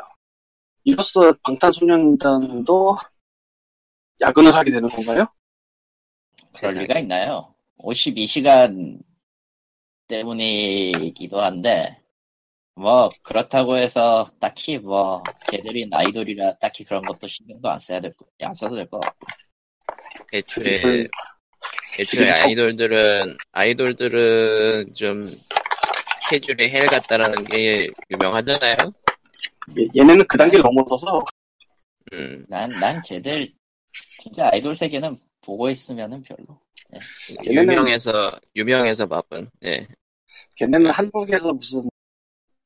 이로써 방탄소년단도 야근을 하게 되는 건가요? 그럴 세상에. 리가 있나요? 52시간 때문이기도 한데, 뭐, 그렇다고 해서 딱히 뭐, 걔들이 아이돌이라 딱히 그런 것도 신경도 안 써야 될 거, 안 써도 될것 같고. 애초에 그- 애초에 아이돌들은 아이돌들은 좀 스케줄이 헬 같다라는 게 유명하잖아요. 얘- 얘네는 그 단계를 넘어서서 음, 난, 난 쟤들, 진짜 아이돌 세계는 보고 있으면은 별로. 걔네는- 유명해서 유명해서 바쁜. 예. 걔네는 한국에서 무슨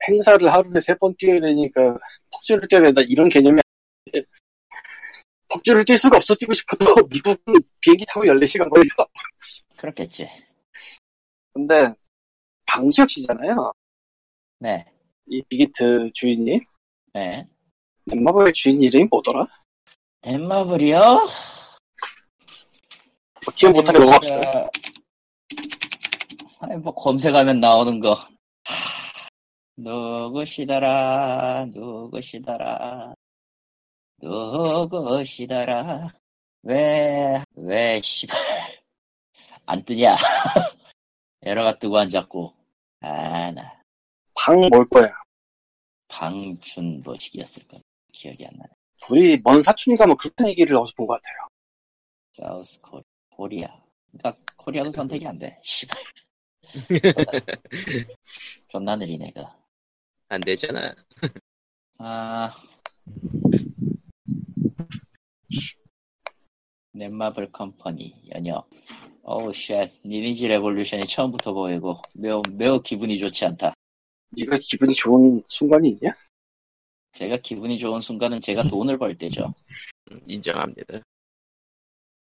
행사를 하루에 세 번 뛰어야 되니까 폭주를 뛰어야 된다 이런 개념이 폭주를 뛸 수가 없어 뛰고 싶어도 미국은 비행기 타고 14시간 걸려 그렇겠지. 근데 방시혁 씨잖아요 네, 이 비기트 주인이 네. 넷마블의 주인 이름이 뭐더라? 덴마블이요? 뭐 기억 못하게 넘어갑시다. 아니, 뭐, 검색하면 나오는 거. 누구시더라, 누구시더라, 누구시더라, 왜, 왜, 씨발. 안 뜨냐? 에러가 뜨고 앉았고. 아, 나, 방 뭘 거야. 방춘 뭐식이었을 까 기억이 안 나네. 둘이 먼 사촌인가 뭐 그렇다는 얘기를 어디서 본 것 같아요. South Korea. Korea. 그러니까 Korea도 선택이 안 돼. 씨발. 존나 느리네, 그. 안 되잖아. 아. 넷마블 Company, 연역. 어우, shit. Lineage Revolution이 처음부터 보이고, 매우, 매우 기분이 좋지 않다. 네가 기분이 좋은 순간이 있냐? 제가 기분이 좋은 순간은 제가 돈을 벌 때죠. 음, 인정합니다.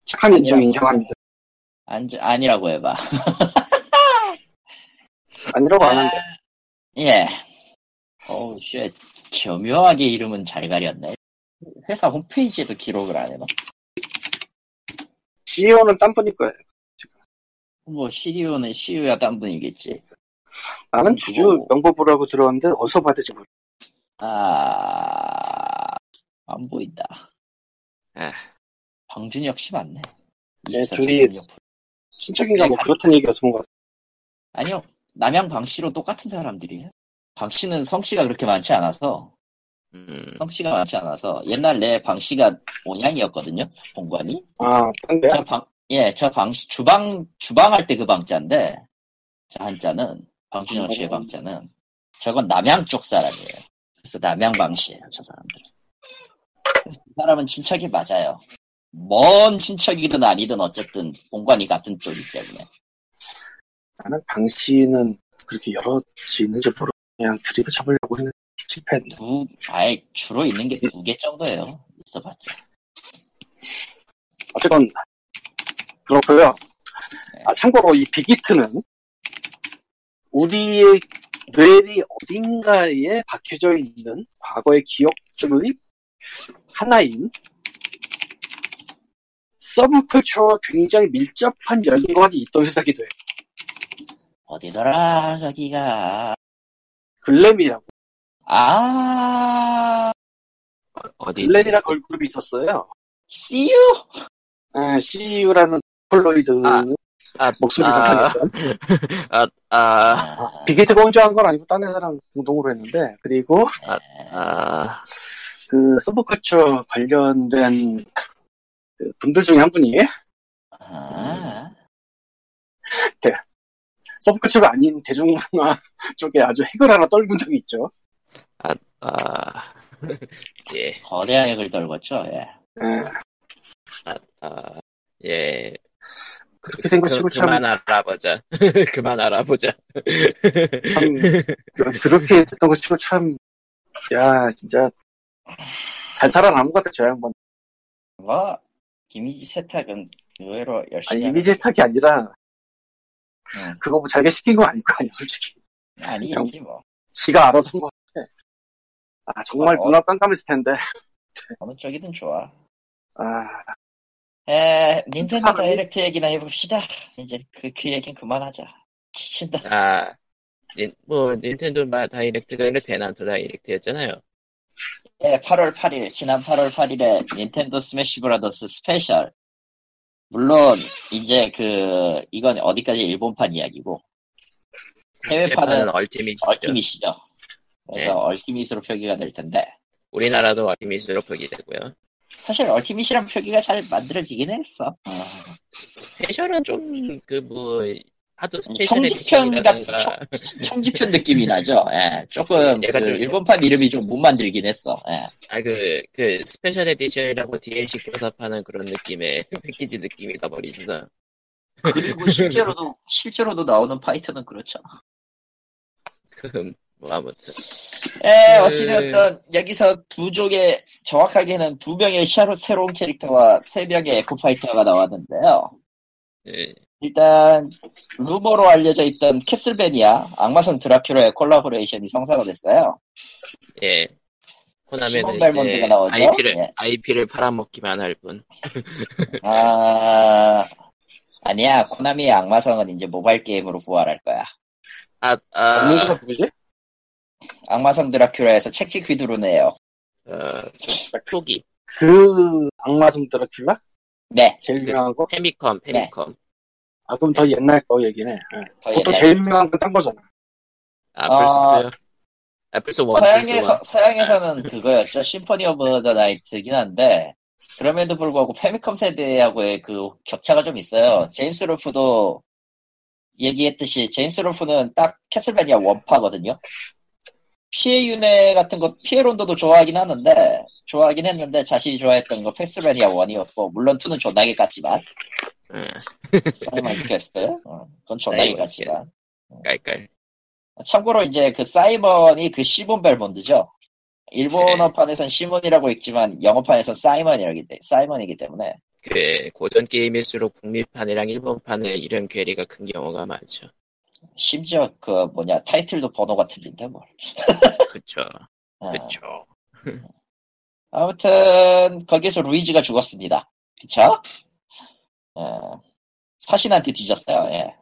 착한 인정. 인정합니다. 안, 아니라고 해봐. 아니라고 안 한대. 예. 어우, shit. 교묘하게 이름은 잘 가렸네. 회사 홈페이지에도 기록을 안 해놔. CEO는 딴 분일 거야. 뭐, CEO는 CEO야 딴 분이겠지. 나는 음, 주주 그거- 명부부라고 들었는데 어디서 받을지 모르. 아, 안 보인다. 아. 방준혁 씨 맞네. 네, 24 둘이-. 친척인가 뭐 네, 그렇다는 얘기여서 본것 같아. 아니요. 남양 방 씨로 똑같은 사람들이에요. 방 씨는 성씨가 그렇게 많지 않아서, 음, 성씨가 많지 않아서, 옛날 내 방 씨가 온양이었거든요, 본관이. 아, 딴데야? 저 방, 예, 저 방, 씨- 주방, 주방 할 때 그 방자인데, 저 한자는, 방준혁 씨의 어. 방자는, 저건 남양 쪽 사람이에요. 그래서 남양 방 씨예요, 저 사람들. 그 사람은 친척이 맞아요. 먼 친척이든 아니든 어쨌든 본관이 같은 쪽이기 때문에. 나는 방 씨는 그렇게 여럿이 있는지 모르고 그냥 드립을 쳐보려고 했는데 실패했네. 두, 아예 주로 있는 게 두 개 정도예요. 있어봤자. 어쨌건 그렇고요. 아, 참고로 이 빅히트는 우리의 뇌리 어딘가에 박혀져 있는 과거의 기억들의 하나인 서브컬처와 굉장히 밀접한 연관이 있던 회사기도 해요. 어디더라, 저기가. 글램이라고. 아, 어디 글램이라는 걸그룹이 있었어요. you? 아, CU라는 폴로이드 아, 아, 목소리 아, 아, 아, 아, 비게이트 공조한 건 아니고 딴 회사랑 공동으로 했는데 그리고 아, 그 서브컬처 관련된 그 분들 중에 한 분이 아, 서브컬처가 아닌 대중문화 쪽에 아주 핵을 하나 떨군 적이 있죠. 아, 예, 거대한 액을 떨궜죠, 예. 예, 아, 예. 그렇게 된거 치고 그, 참, 그만 알아보자. 그만 알아보자. 참 그렇게 됐던 거 치고 참, 야 진짜 잘 살아남은 것 같아 저 양반. 뭐, 이미지 세탁은 의외로 아니 열심히 이미지 혜택이 아니라 하는- 그거 뭐 자기가 시킨 거 아닐 거 아니야 솔직히. 응, 아니지, 뭐. 지가 알아서 한거같 아. 아 정말 어, 눈앞 깜깜했을 텐데. 어느 쪽이든 좋아. 아 에, 닌텐도 Direct 얘기나 해봅시다. 이제 그, 그 얘기는 그만하자. 지친다. 아, 닌- 뭐, 닌텐도 마 Direct가 아니라 대난투 Direct였잖아요. 예, 8월 8일, 지난 8월 8일에 닌텐도 Smash Brothers Special. 물론, 이제 그, 이건 어디까지 일본판 이야기고, 해외판은 재판은 Ultimate. Ultimate이죠. 그래서 네. Ultimate으로 표기가 될 텐데, 우리나라도 Ultimate으로 표기되고요. 사실 Ultimate이란 표기가 잘 만들어지긴 했어. 어. Special은 좀, 그, 뭐, 하도 special 총집편 같은, edition이라든가. 총, 총집편 느낌이 나죠. 예, 조금, 얘가 그 좀- 일본판 이름이 좀 못 만들긴 했어. 예. 아, 그, 그, special edition이라고 DLC 껴서 파는 그런 느낌의 패키지 느낌이 나버리셔서. 그리고 실제로도, 실제로도 나오는 fighter는 그렇죠. 그, 뭐, 아무튼. 에, 그- 어찌되었든, 여기서 두 쪽의, 정확하게는 두 명의 샤로, 새로운 캐릭터와 세 명의 echo fighter가 나왔는데요. 예, 일단, 루머로 알려져 있던 Castlevania, 악마성 드라큘라의 collaboration이 성사가 됐어요. 예, 코나미는 이제 나오죠? IP를 예. IP를 팔아먹기만 할 뿐. 아, 아니야. 코나미의 악마성은 이제 모바일 게임으로 부활할 거야. 아, 아, 누구지? 악마성 드라큘라에서 책찍 휘두르네요. 어, 초기 그 악마성 드라큘라? 네. 제일 그- 유명한 거? 페미컴, 페미컴. 아 그럼 더 옛날 거 얘기네. 예. 더 그것도 옛날- 제일 유명한 건 딴 거잖아. 아, 아, 플스2요? 아, 플스 1, 플스 서양에서, 1. 서양에서는 그거였죠. Symphony of the Night긴 한데, 그럼에도 불구하고 패미컴 세대하고의 그 격차가 좀 있어요. 제임스 롤프도 얘기했듯이, 제임스 롤프는 딱 Castlevania one파거든요. 피의 윤회 같은 거, 피의 론도도 좋아하긴 하는데, 좋아하긴 했는데, 자신이 좋아했던 거 Castlevania one이었고, 물론 2는 존나게 깠지만, 예, Simon's Quest, 어, 그건 존나게 깠지만. 깔깔. 참고로 이제 그 사이먼이 그 시몬 벨몬드죠. 일본어판에선 시몬이라고 읽지만 영어판에선 사이먼이라기 때 사이먼이기 때문에 그, 고전 게임일수록 북미판이랑 일본판의 이름 괴리가 큰 경우가 많죠. 심지어 그 뭐냐 타이틀도 번호가 틀린데 뭘. 그쵸, 어. 그쵸. 아무튼 거기서 루이지가 죽었습니다. 그쵸? 어, 사신한테 뒤졌어요. 예.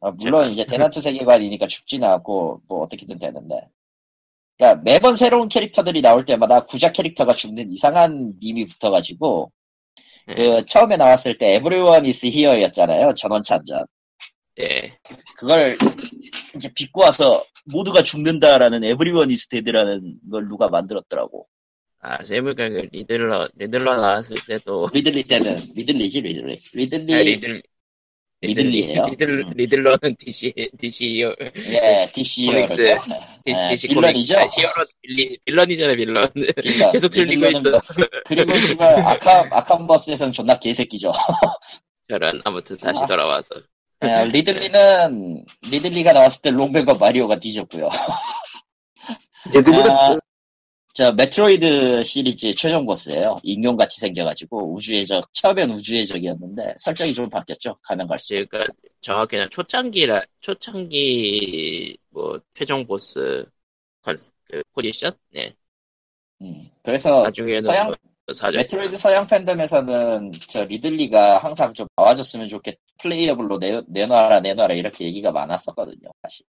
어, 물론 이제 대난투 세계관이니까 죽지는 않고 뭐 어떻게든 되는데. 그러니까 매번 새로운 캐릭터들이 나올 때마다 구작 캐릭터가 죽는 이상한 밈이 붙어가지고 그 처음에 나왔을 때 everyone is here였잖아요. 전원 참전. 예, 그걸 이제 비꼬아서 모두가 죽는다라는 everyone is dead라는 걸 누가 만들었더라고. 아, 세물가 그 리들러, 리들러 나왔을 때도, 리들리 때는 리들리지 리들리. 리들리 아, 리들, 리들리예요. 리들, 음. 리들러는 DC, DC, 예, DC 코믹스. DC, 예, DC 빌런이죠. 코믹스. 아, 히어로, 빌리, 빌런이잖아, 빌런. 빌런. 계속 틀리고 있어. 그리고 씨발 아캄 아캄버스에서는 존나 개새끼죠. 저런, 아무튼 다시 아. 돌아와서. 예, 리들리는 리들리가 나왔을 때 록맨과 마리오가 뒤졌고요. 아, 그- 저 메트로이드 시리즈 최종 보스예요. 인형같이 생겨가지고 우주해적 처음엔 우주해적이었는데 설정이 좀 바뀌었죠. 가면 갈수록. 그러니까 정확히는 초창기라, 초창기, 뭐, 최종 보스, 컨, 그, 포지션? 네. 음, 그래서 나중에는 서양- 뭐, 사전. 메트로이드 서양 팬덤에서는 저 리들리가 항상 좀 나와줬으면 좋겠 playable로 내, 내놔라 내놔라 이렇게 얘기가 많았었거든요. 사실.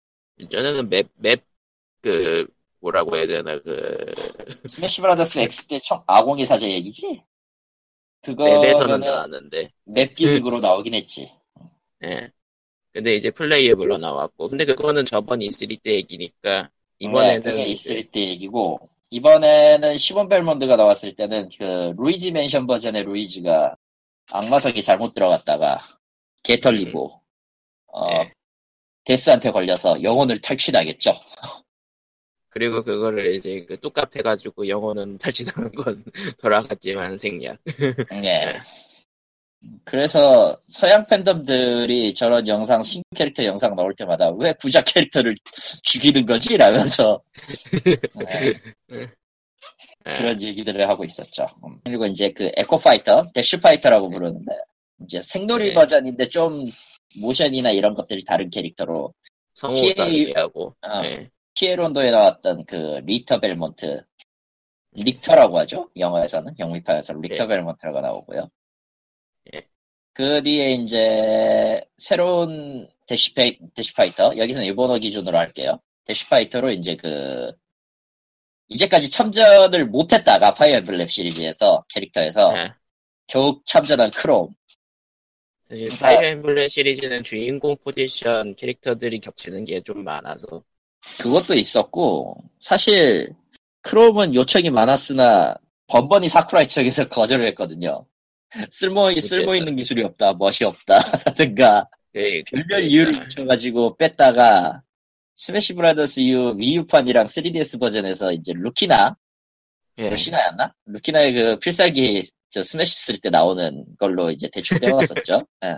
저는 맵, 맵, 그, 뭐라고 해야 되나, 그, 스매시 브라더스 X 때 청, 아공의 사자 얘기지? 맵에서는 그거는 나왔는데, 맵 gimmick으로 나오긴 했지. 예. 근데 이제 playable로 나왔고, 근데 그거는 저번 E3 때 얘기니까, 이번에는. 네, 그게 이제- 있을 때 얘기고 이번에는 시몬 벨몬드가 나왔을 때는 그 루이지 맨션 버전의 루이지가 악마성에 잘못 들어갔다가 개 털리고 어, 네. 데스한테 걸려서 영혼을 탈취하겠죠. 그리고 그거를 이제 그 뚝갑 해가지고 영혼은 탈취당한 건 돌아갔지만 생략. 네. 그래서 서양 팬덤들이 저런 영상 신규 캐릭터 영상 나올 때마다 왜 구작 캐릭터를 죽이는 거지? 라면서 네, 예. 그런 얘기들을 하고 있었죠. 음. 그리고 이제 그 echo fighter, dash fighter라고 부르는데 이제 색놀이 네. 버전인데 좀 모션이나 이런 것들이 다른 캐릭터로 성우 다 다르게 하고. 어. 예. 피의 론도에 나왔던 그 리터 벨몬트 릭터라고 하죠 영어에서는 영미판에서 리터 네. 벨몬트가 나오고요 예. 그 뒤에 이제 새로운 dash figh, dash fighter 여기서는 일본어 기준으로 할게요 dash fighter로 이제 그 이제까지 참전을 못했다가 파이어 엠블렘 시리즈에서 캐릭터에서 예. 겨우 참전한 크롬 사실 그러니까- 파이어 엠블렘 시리즈는 주인공 포지션 캐릭터들이 겹치는 게 좀 많아서 그것도 있었고 사실 크롬은 요청이 많았으나 번번이 사쿠라이 측에서 거절을 했거든요. 쓸모 쓸모 있는 기술이 없다, 멋이 없다라든가 그- 별별 이유를 붙여가지고 뺐다가 스매시 브라더스 이후 Wii U판이랑 3DS 버전에서 이제 루키나 예. 루시나였나? 루키나의 그 필살기 저 스매시 쓸 때 나오는 걸로 이제 대충 떼어놨었죠. 예.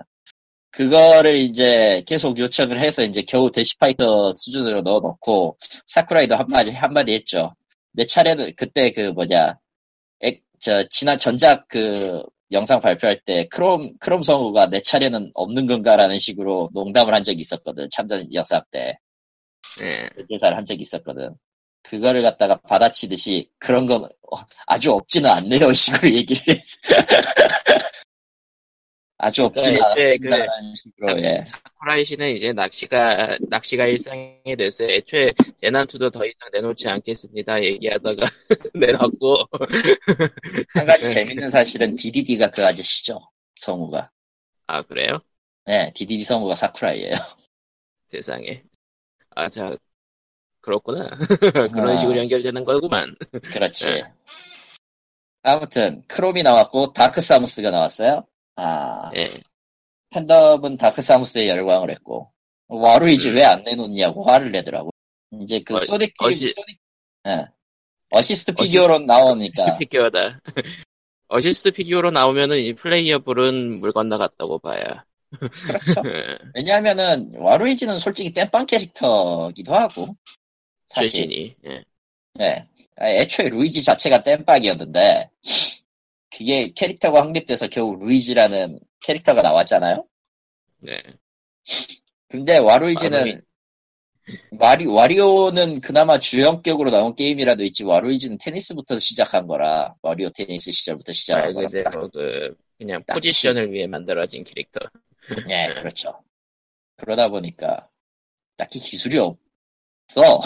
그거를 이제 계속 요청을 해서 이제 겨우 대시파이터 수준으로 넣어놓고 사쿠라이도 한마디 한마디 했죠. 내 차례는 그때 그 뭐냐 액, 저 지난 전작 그 영상 발표할 때 크롬 크롬 성우가 내 차례는 없는 건가라는 식으로 농담을 한 적이 있었거든 참전 영상 때 예. 그 대사를 한 적이 있었거든. 그거를 갖다가 받아치듯이 그런 건 어, 아주 없지는 않네요 식으로 얘기를 했 아주 없지는 그러니까 애초에 그 식으로 예. 사쿠라이 씨는 이제 낚시가 낚시가 일상이 돼서 애초에 대난투도 더 이상 내놓지 않겠습니다. 얘기하다가 내놨고. 한 가지 네. 재밌는 사실은 DDD가 그 아저씨죠 성우가. 아 그래요? 네 DDD 성우가 사쿠라이예요. 세상에. 아자 그렇구나. 그런 아. 식으로 연결되는 거구만. 그렇지. 네. 아무튼 크롬이 나왔고 다크 사무스가 나왔어요 아 예 팬덤은 다크 사무스에 열광을 했고 와루이지 음. 왜안 내놓냐고 화를 내더라고. 이제 그 어, 소닉 게임 어시- 소닉 예. 어시스트 어시스트 피규어로 나오니까 피규어다 어시스트 피규어로 나오면은 이 playable은 물 건너갔다고 봐야 그렇죠. 왜냐하면은 와루이지는 솔직히 땜빵 캐릭터기도 하고 사실 최신이 예. 예. 아, 애초에 루이지 자체가 땜빵이었는데 그게 캐릭터가 확립돼서 겨우 루이지라는 캐릭터가 나왔잖아요. 네. 근데 와루이지는 와루이. 와리, 와리오는 그나마 주연격으로 나온 게임이라도 있지 와루이지는 테니스부터 시작한 거라 와리오 테니스 시절부터 아, 시작한 거라 이제 뭐 그, 그냥 딱히. 포지션을 위해 만들어진 캐릭터. 네 그렇죠 그러다 보니까 딱히 기술이 없어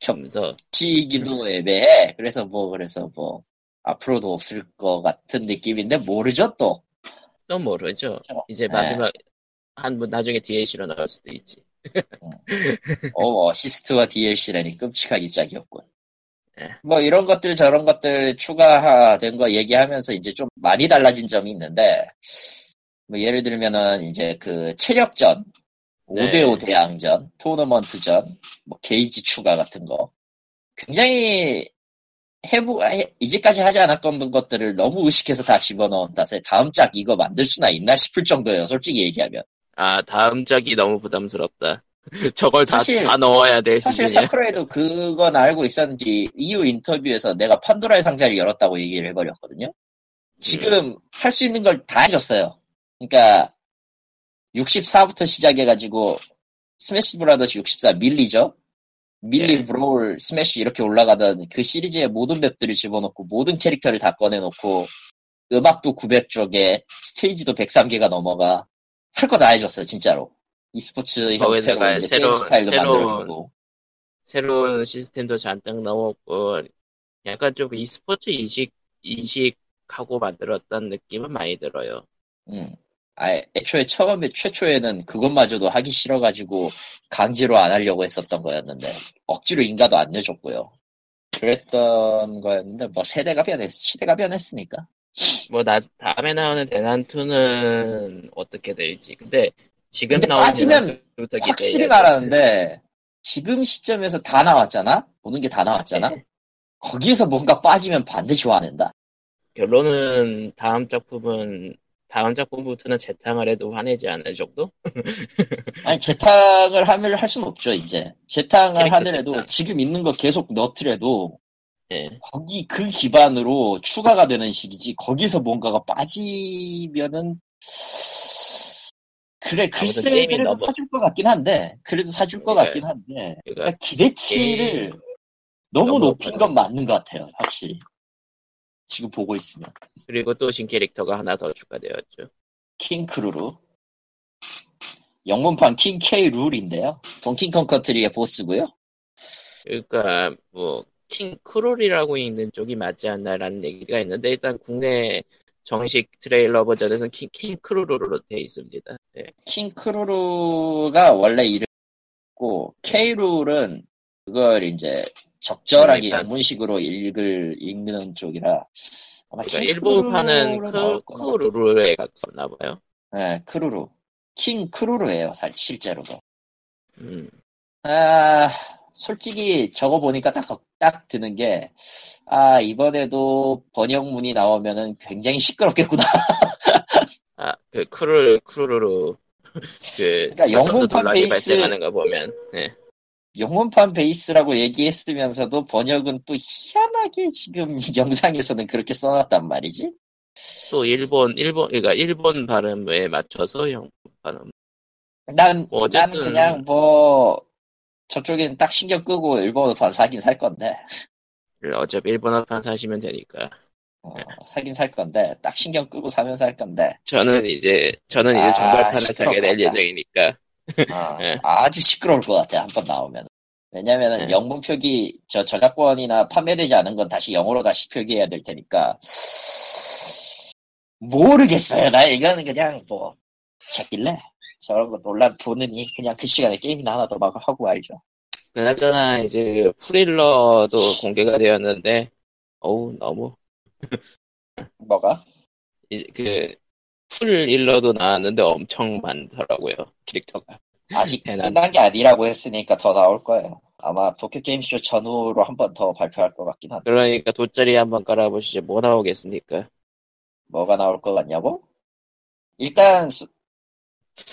그러면서 겹치기도 애매해 그래서 뭐 그래서 뭐 앞으로도 없을 것 같은 느낌인데 모르죠 또 또 모르죠. 그렇죠. 이제 네. 마지막 한뭐 나중에 DLC로 나올 수도 있지. 어, 어시스트와 DLC라니 끔찍하기 짝이었군. 예. 뭐 이런 것들 저런 것들 추가된 거 얘기하면서 이제 좀 많이 달라진 점이 있는데 뭐 예를 들면은 이제 그 체력전, 네. 5대5 대항전, 토너먼트전, 뭐 게이지 추가 같은 거 굉장히 해보 해- 이제까지 하지 않았던 것들을 너무 의식해서 다 집어넣었다서 다음 작 이거 만들 수나 있나 싶을 정도예요. 솔직히 얘기하면. 아 다음 작이 너무 부담스럽다. 저걸 다, 사실- 다 넣어야 될 사실 수준이야. 사쿠라에도 그건 알고 있었는지 이후 인터뷰에서 내가 판도라의 상자를 열었다고 얘기를 해버렸거든요. 지금 할수 있는 걸 다 해줬어요. 그러니까 64부터 시작해가지고 스매시 브라더스 64 Melee죠. Melee 예. Brawl 스매시 이렇게 올라가던 그 시리즈의 모든 맵들을 집어넣고 모든 캐릭터를 다 꺼내놓고 음악도 900곡에 스테이지도 103개가 넘어가 할 거 다 해줬어요 진짜로 e스포츠 형태로 거기다가 이제 새로- 게임 스타일도 새로운 만들어주고 새로운 시스템도 잔뜩 넣었고 약간 좀 e스포츠 이식 이식하고 만들었다는 느낌은 많이 들어요. 음. 아, 애초에 처음에 최초에는 그것마저도 하기 싫어가지고 강제로 안 하려고 했었던 거였는데 억지로 인가도 안 내줬고요. 그랬던 거였는데 뭐 세대가 변했 시대가 변했으니까. 뭐 나 다음에 나오는 대난투는 어떻게 될지. 근데 지금 근데 나오는 빠지면 확실히. 말하는데 지금 시점에서 다 나왔잖아. 보는 게다 나왔잖아. 네. 거기에서 뭔가 빠지면 반드시 화낸다. 결론은 다음 작품은 다음 작품부터는 재탕을 해도 화내지 않을 정도? 아니 재탕을 하면 할 수는 없죠 이제. 재탕을 하더라도 재탕. 지금 있는 거 계속 넣더라도 예. 거기 그 기반으로 추가가 되는 식이지 거기서 뭔가가 빠지면은 그래 글쎄 그래도 너무- 사줄 것 같긴 한데 그래도 사줄 것 그러니까- 같긴 한데 그러니까 기대치를 너무 너무 높인 건. 맞는 것 같아요 확실히 지금 보고 있으면 그리고 또 신 캐릭터가 하나 더 추가되었죠. 킹 크루루 영문판 킹 K 룰인데요 동키콩 컨트리의 보스고요 그러니까 뭐 킹크롤이라고 읽는 쪽이 맞지 않나라는 얘기가 있는데 일단 국내 정식 트레일러 버전에서는 킹, 킹크롤로 돼 있습니다. 네. 킹 크루루가 원래 이름이고 K 룰은 그걸 이제 적절하게 그러니까. 영문식으로 읽을 읽는 쪽이라 아마 그러니까 킹 일본판은. 크루루에 가깝나 봐요. 네, 크루루 킹 크루루예요 살 실제로도 음. 아 솔직히 저거 보니까 딱, 딱 드는 게, 아, 이번에도 번역문이 나오면은 굉장히 시끄럽겠구나. 아, 그 크루 크루루루 그 그러니까 영문판 베이스- 발생하는 거 보면 네. 영문판 베이스라고 얘기했으면서도 번역은 또 희한하게 지금 영상에서는 그렇게 써놨단 말이지. 또 일본 일본 그러니까 일본 발음에 맞춰서 영문 발음 난, 뭐난 어쨌든- 그냥 뭐, 저쪽엔 딱 신경 끄고 일본어판 사긴 살 건데 어차피 일본어판 사시면 되니까. 어, 사긴 살 건데 딱 신경 끄고 사면 살 건데 저는 이제 저는 이제 아, 정발판을 사게 될. 예정이니까. 어, 예. 아주 시끄러울 것 같아 한 번 나오면 왜냐면은 예. 영문 표기 저 저작권이나 판매되지 않은 건 다시 영어로 다시 표기해야 될 테니까. 모르겠어요. 나 이거는 그냥 뭐 찾길래? 저런 거 논란 보느니 그냥 그 시간에 게임이나 하나 더 막 하고 알죠. 그나저나 이제 그 프릴러도 공개가 되었는데 어우 너무. 뭐가? 이제 그 풀일러도 나왔는데 엄청 많더라고요 캐릭터가. 아직. 끝난 게 아니라고 했으니까 더 나올 거예요 아마 도쿄 게임쇼 전후로 한 번 더 발표할 것 같긴 한데 그러니까 돗자리 한번 깔아보시죠. 뭐 나오겠습니까? 뭐가 나올 것 같냐고? 일단 수-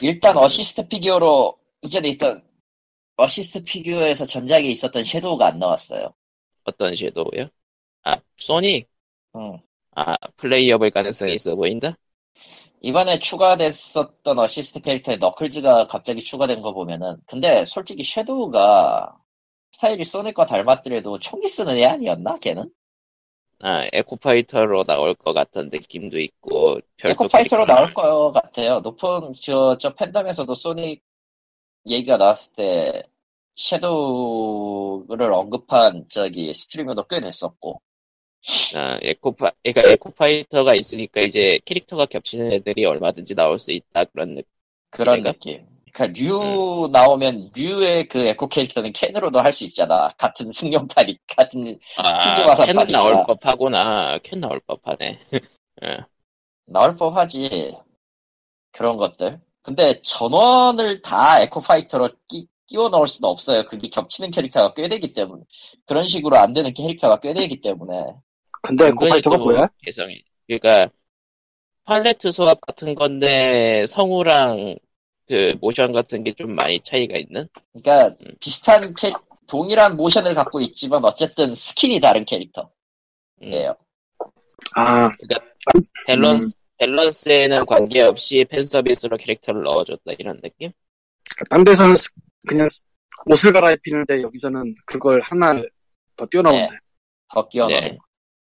일단 어시스트 피규어로 이전에 있던 어시스트 피규어에서 전작에 있었던 섀도우가 안 나왔어요. 어떤 섀도우요? 아 소닉. 응. 아 playable 가능성이 있어 보인다. 이번에 추가됐었던 어시스트 캐릭터에 너클즈가 갑자기 추가된 거 보면은 근데 솔직히 섀도우가 스타일이 소닉과 닮았더라도 총기 쓰는 애 아니었나 걔는? 아 echo fighter로 나올 것 같은 느낌도 있고 echo fighter로 나올 거 같아요. 높은 저, 저 팬덤에서도 소닉 얘기가 나왔을 때 섀도우를 언급한 저기 스트리머도 꽤 됐었고 아, echo fi-, 그러니까 echo fighter가 있으니까 이제 캐릭터가 겹치는 애들이 얼마든지 나올 수 있다 그런 느낌. 그런? 느낌. 그러니까 류 나오면 류의 그 에코 캐릭터는 켄으로도 할 수 있잖아. 같은 승룡권이 같은 아, 캔. 나올 법하구나. 캔 나올 법하네. 나올 법하지. 그런 것들. 근데 전원을 다 에코파이터로 끼, 끼워 넣을 수는 없어요. 그게 겹치는 캐릭터가 꽤 되기 때문에. 그런 식으로 안 되는 캐릭터가 꽤 되기 때문에. 근데 고파이터가 또 뭐야? 개성이. 그러니까 팔레트 수합 같은 건데 성우랑 그 모션 같은 게 좀 많이 차이가 있는. 그러니까 비슷한 캐, 동일한 모션을 갖고 있지만 어쨌든 스킨이 다른 캐릭터예요. 음. 아, 밸런스 밸런스에는 관계없이 팬 서비스로 캐릭터를 넣어줬다 이런 느낌. 딴 데서는 스- 그냥 스- 옷을 갈아입히는데 여기서는 그걸 하나 더 뛰어넘었네. 더 끼워넣는. 네.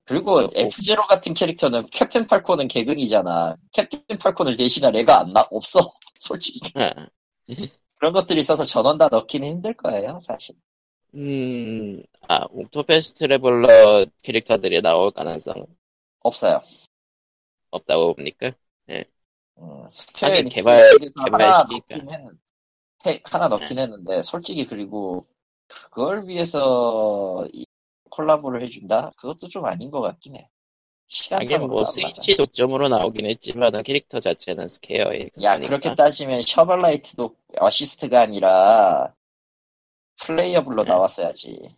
그리고 어, 어. F0 같은 캐릭터는 캡틴 팔콘은 개근이잖아. 캡틴 팔콘을 대신할 애가 안 나, 없어. 솔직히. 아, 그런 것들이 있어서 전원 다 넣기는 힘들 거예요, 사실. 음, 아, 옥토패스 트래블러 캐릭터들이 나올 가능성 없어요. 없다고 봅니까? 음, 스퀘어 에닉스 개발- 측에서 하나 개발시니까. 넣긴 했는, 해- 하나 넣긴 했는데, 솔직히 그리고 그걸 위해서 이 콜라보를 해준다? 그것도 좀 아닌 것 같긴 해. 하긴 뭐 스위치 독점으로 나오긴 했지만 캐릭터 자체는 스퀘어에 야, 그렇게 따지면 셔블나이트도 어시스트가 아니라 playable로 네. 나왔어야지.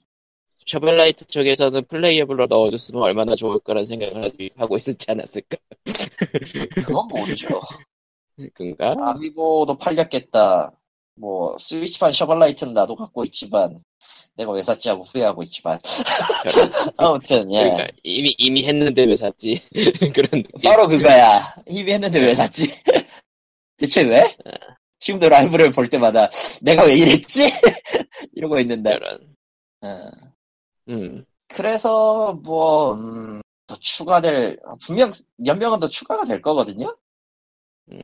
셔블나이트 쪽에서는 playable로 넣어줬으면 얼마나 좋을 거란 생각을 하고- 있었지 않았을까? 그건 모르죠. 그런가? 아미보도 팔렸겠다. 뭐 스위치판 셔블나이트는 나도 갖고 있지만 내가 왜 샀지 하고 후회하고 있지만. 아무튼 예. 그러니까 이미 이미 했는데 왜 샀지? 그런 느낌. 바로 그거야. 이미 했는데 왜 샀지? 대체 왜? 지금도 라이브를 볼 때마다 내가 왜 이랬지? 이러고 있는데. 저런. 어. 음, 그래서 뭐 음, 더 추가될 분명 몇 명은 더 추가가 될 거거든요? 음.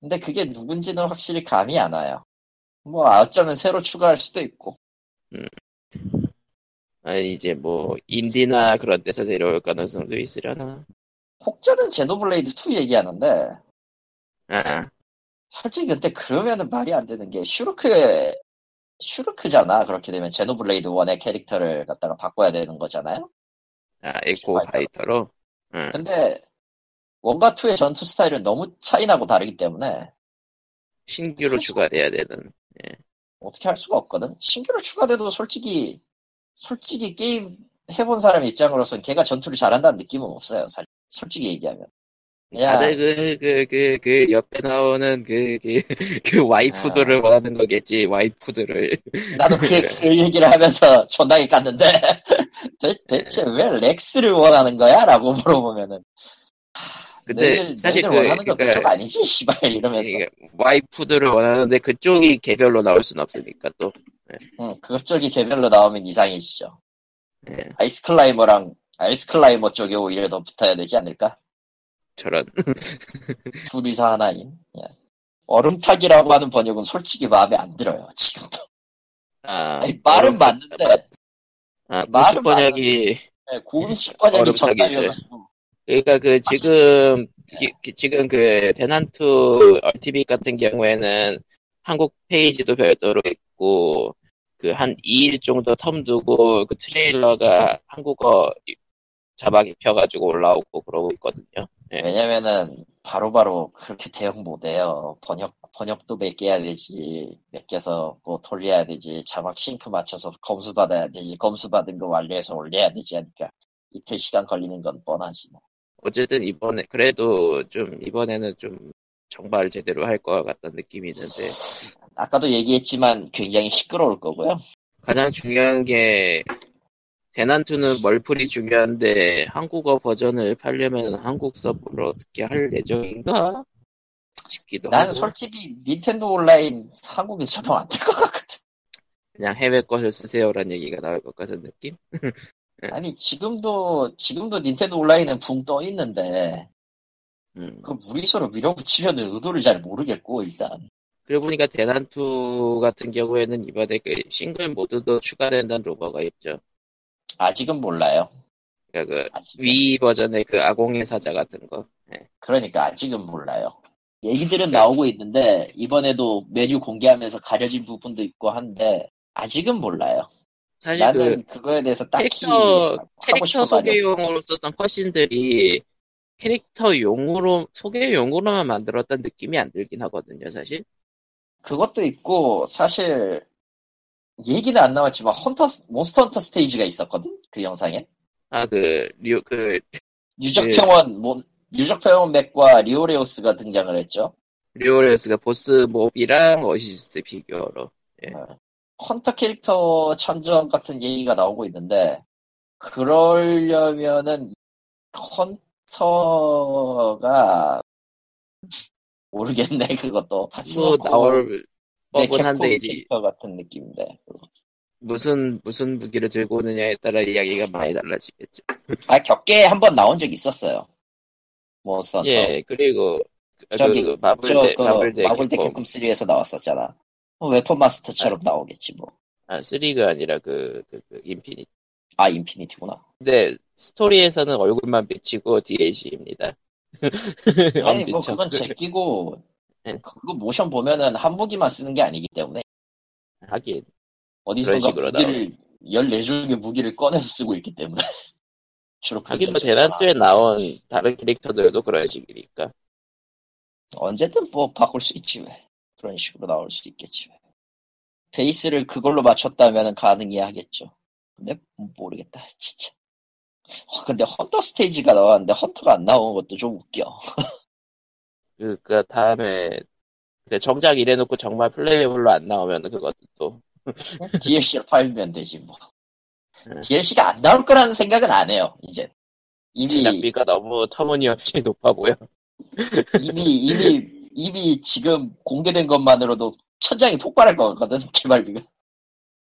근데 그게 누군지는 확실히 감이 안 와요 뭐 어쩌면 새로 추가할 수도 있고 아니 이제 뭐 인디나 그런 데서 데려올 가능성도 있으려나? 혹자는 제노블레이드 2 얘기하는데 아, 솔직히 근데 그러면은 말이 안 되는 게 슈르크 슈르크잖아 그렇게 되면 제노블레이드 1의 캐릭터를 갖다가 바꿔야 되는 거잖아요 아 echo fighter로. 응. 근데 1과 2의 전투 스타일은 너무 차이나고 다르기 때문에 신규로 추가돼야 되는. 어떻게 할 수가 없거든 신규로 추가돼도 솔직히 솔직히 게임 해본 사람 입장으로서는 걔가 전투를 잘한다는 느낌은 없어요 사실 솔직히 얘기하면 그냥 다들 그, 그, 그, 그, 옆에 나오는 그, 그, 그 와이프들을 아. 원하는 거겠지, 와이프들을. 나도 그, 그 얘기를 하면서 존나게 깠는데 대, 대체 왜 렉스를 원하는 거야? 라고 물어보면은 근데, 너희들, 사실 너희들 그, 원하는 거 그러니까 그쪽 아니지? 씨발 이러면서 와이프들을 원하는데 그쪽이 개별로 나올 순 없으니까 또. 응, 그쪽이 개별로 나오면 이상해지죠. 예, 아이스 클라이머랑 아이스 클라이머 쪽에 오히려 더 붙어야 되지 않을까? 저런. 둘이서 하나인. 예. 얼음타기라고 하는 번역은 솔직히 마음에 안 들어요. 지금도. 아, 아니, 말은 얼음- 맞는데 아, 말은 번역이, 예, 공식 번역이. 정답이어가지고 그러니까 그 지금, 기- 기- 지금 그 대난투 얼티밋 같은 경우에는 한국 페이지도 별도로 있고, 그 한 2일 정도 텀 두고 그 트레일러가 한국어 자막 입혀가지고 올라오고 그러고 있거든요. 예. 왜냐면은 바로 바로 그렇게 대응 못해요. 번역 번역도 해야 되지, 몇 개서 뭐 돌려야 되지, 자막 싱크 맞춰서 검수 받아야 되지, 검수 받은 거 완료해서 올려야 되지 하니까 이틀 시간 걸리는 건 뻔하지. 뭐. 어쨌든 이번에, 그래도 좀, 이번에는 좀 정말 제대로 할 것 같다는 느낌이 있는데, 아까도 얘기했지만 굉장히 시끄러울 거고요. 가장 중요한 게 대난투는 멀풀이 중요한데 한국어 버전을 팔려면 한국 서버로 어떻게 할 예정인가 싶기도 나는 하고 솔직히 닌텐도 온라인 한국에 접용 안될 것 같거든. 그냥 해외 것을 쓰세요라는 얘기가 나올 것 같은 느낌? 아니 지금도 지금도 닌텐도 온라인은 붕 떠 있는데 음. 그 무리수로 밀어붙이려는 의도를 잘 모르겠고 일단 그러고 보니까 대난투 같은 경우에는 이번에 그 싱글 모드도 추가된다는 루머가 있죠. 아직은 몰라요. 그러니까 그. 위 버전의 그 아공의 사자 같은 거. 예. 그러니까 아직은 몰라요. 얘기들은 나오고 있는데 이번에도 메뉴 공개하면서 가려진 부분도 있고 한데 아직은 몰라요. 사실 나는 그 그, 거에 대해서 딱히 캐릭터 캐릭터. 소개용으로 썼던 컷신들이 캐릭터 용으로 소개용으로만 만들었다는 느낌이 안 들긴 하거든요, 사실. 그것도 있고 사실 얘기는 안 나왔지만 헌터 몬스터 헌터 스테이지가 있었거든 그 영상에 아그 리오 그 유적평원 뭐 유적평원 맵과 리오레우스가 등장을 했죠. 리오레우스가 보스 몹이랑 어시스트 피규어로. 헌터 캐릭터 천정 같은 얘기가 나오고 있는데 그러려면은 헌터가 모르겠네 그것도. 다뭐 나올 내 법은 한데 이제 캐릭터 같은 느낌인데. 무슨 무슨 무기를 들고 오느냐에 따라 이야기가 많이 달라지겠죠. 아 격계에 한번 나온 적 있었어요. 몬스터 예 그리고 그, 저기, 그 마블 저, 대 그, 마블 대 마블 캡콤. 3에서 나왔었잖아. 뭐 웨폰 마스터처럼 나오겠지, 뭐. 아 3가 아니라 그, 그, 그 인피니티. 아, 인피니티구나. 근데 스토리에서는 얼굴만 비치고 DLC입니다. 아니, 뭐, 그건 제끼고, 네. 그거 모션 보면은 한 무기만 쓰는 게 아니기 때문에, 하긴 어디선가 식으로 무기를, 14종의 무기를 꺼내서 쓰고 있기 때문에. 주로 하긴 뭐 그렇게 대난투에 나온 다른 캐릭터들도 그런 식이니까. 언제든 뭐 바꿀 수 있지, 왜. 그런 식으로 나올 수 있겠지, 왜. 베이스를 그걸로 맞췄다면 가능해야 하겠죠. 근데 모르겠다, 진짜. 와, 근데 헌터 스테이지가 나왔는데 헌터가 안 나오는 것도 좀 웃겨. 그니까 다음에 그 정작 이래놓고 정말 플레이어블로 안 나오면 그것도 또 DLC를 팔면 되지 뭐. 네. DLC가 안 나올 거라는 생각은 안 해요. 이제 이미 제작비가 너무 터무니없이 높아 보여. 이미 이미 이미 지금 공개된 것만으로도 천장이 폭발할 것 같거든 개발비가.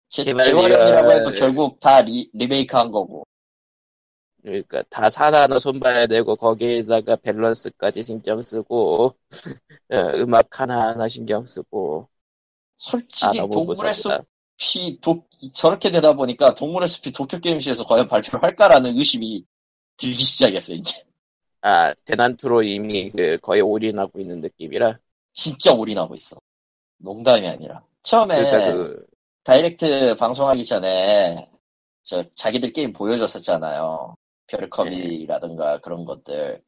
재, 개발비가- 재활용이라고 해도 결국 다 리, 리메이크한 거고. 그러니까 다 사나나 손봐야 되고 거기에다가 밸런스까지 신경 쓰고 어, 음악 하나하나 신경 쓰고 아 솔직히 너무 동물의. 숲이 도, 저렇게 되다 보니까 동물의 숲이 도쿄 게임시에서 과연 발표를 할까라는 의심이 들기 시작했어 이제. 아 대난투로 이미 그 거의 올인하고 있는 느낌이라 진짜 올인하고 있어. 농담이 아니라. 처음에 그러니까 그 다이렉트 방송하기 전에 저 자기들 게임 보여줬었잖아요. 네. 별컵이라든가 그런 것들.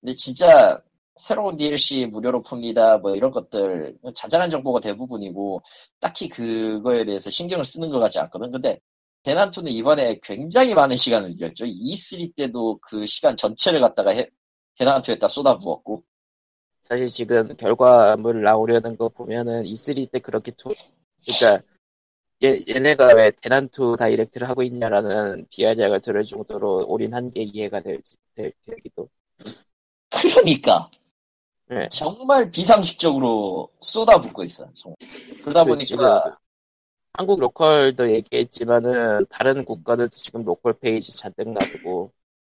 근데 진짜 새로운 DLC 무료로 풉니다. 뭐 이런 것들 자잘한 정보가 대부분이고 딱히 그거에 대해서 신경을 쓰는 것 같지 않거든. 근데 대난투는 이번에 굉장히 많은 시간을 들였죠. E3 때도 그 시간 전체를 갖다가 해, 대난투에다 쏟아부었고 사실 지금 결과물 나오려는 거 보면은 E3 때 그렇게 토, 그러니까 얘, 얘네가 왜 대난투 다이렉트를 하고 있냐라는 비아작을 들을 정도로 올인한 게 이해가 될지, 될, 되기도. 그러니까 네. 정말 비상식적으로 쏟아붓고 있어. 정말. 그러다 그 보니까 한국 로컬도 얘기했지만은 다른 국가들도 지금 로컬 페이지 잔뜩 놔두고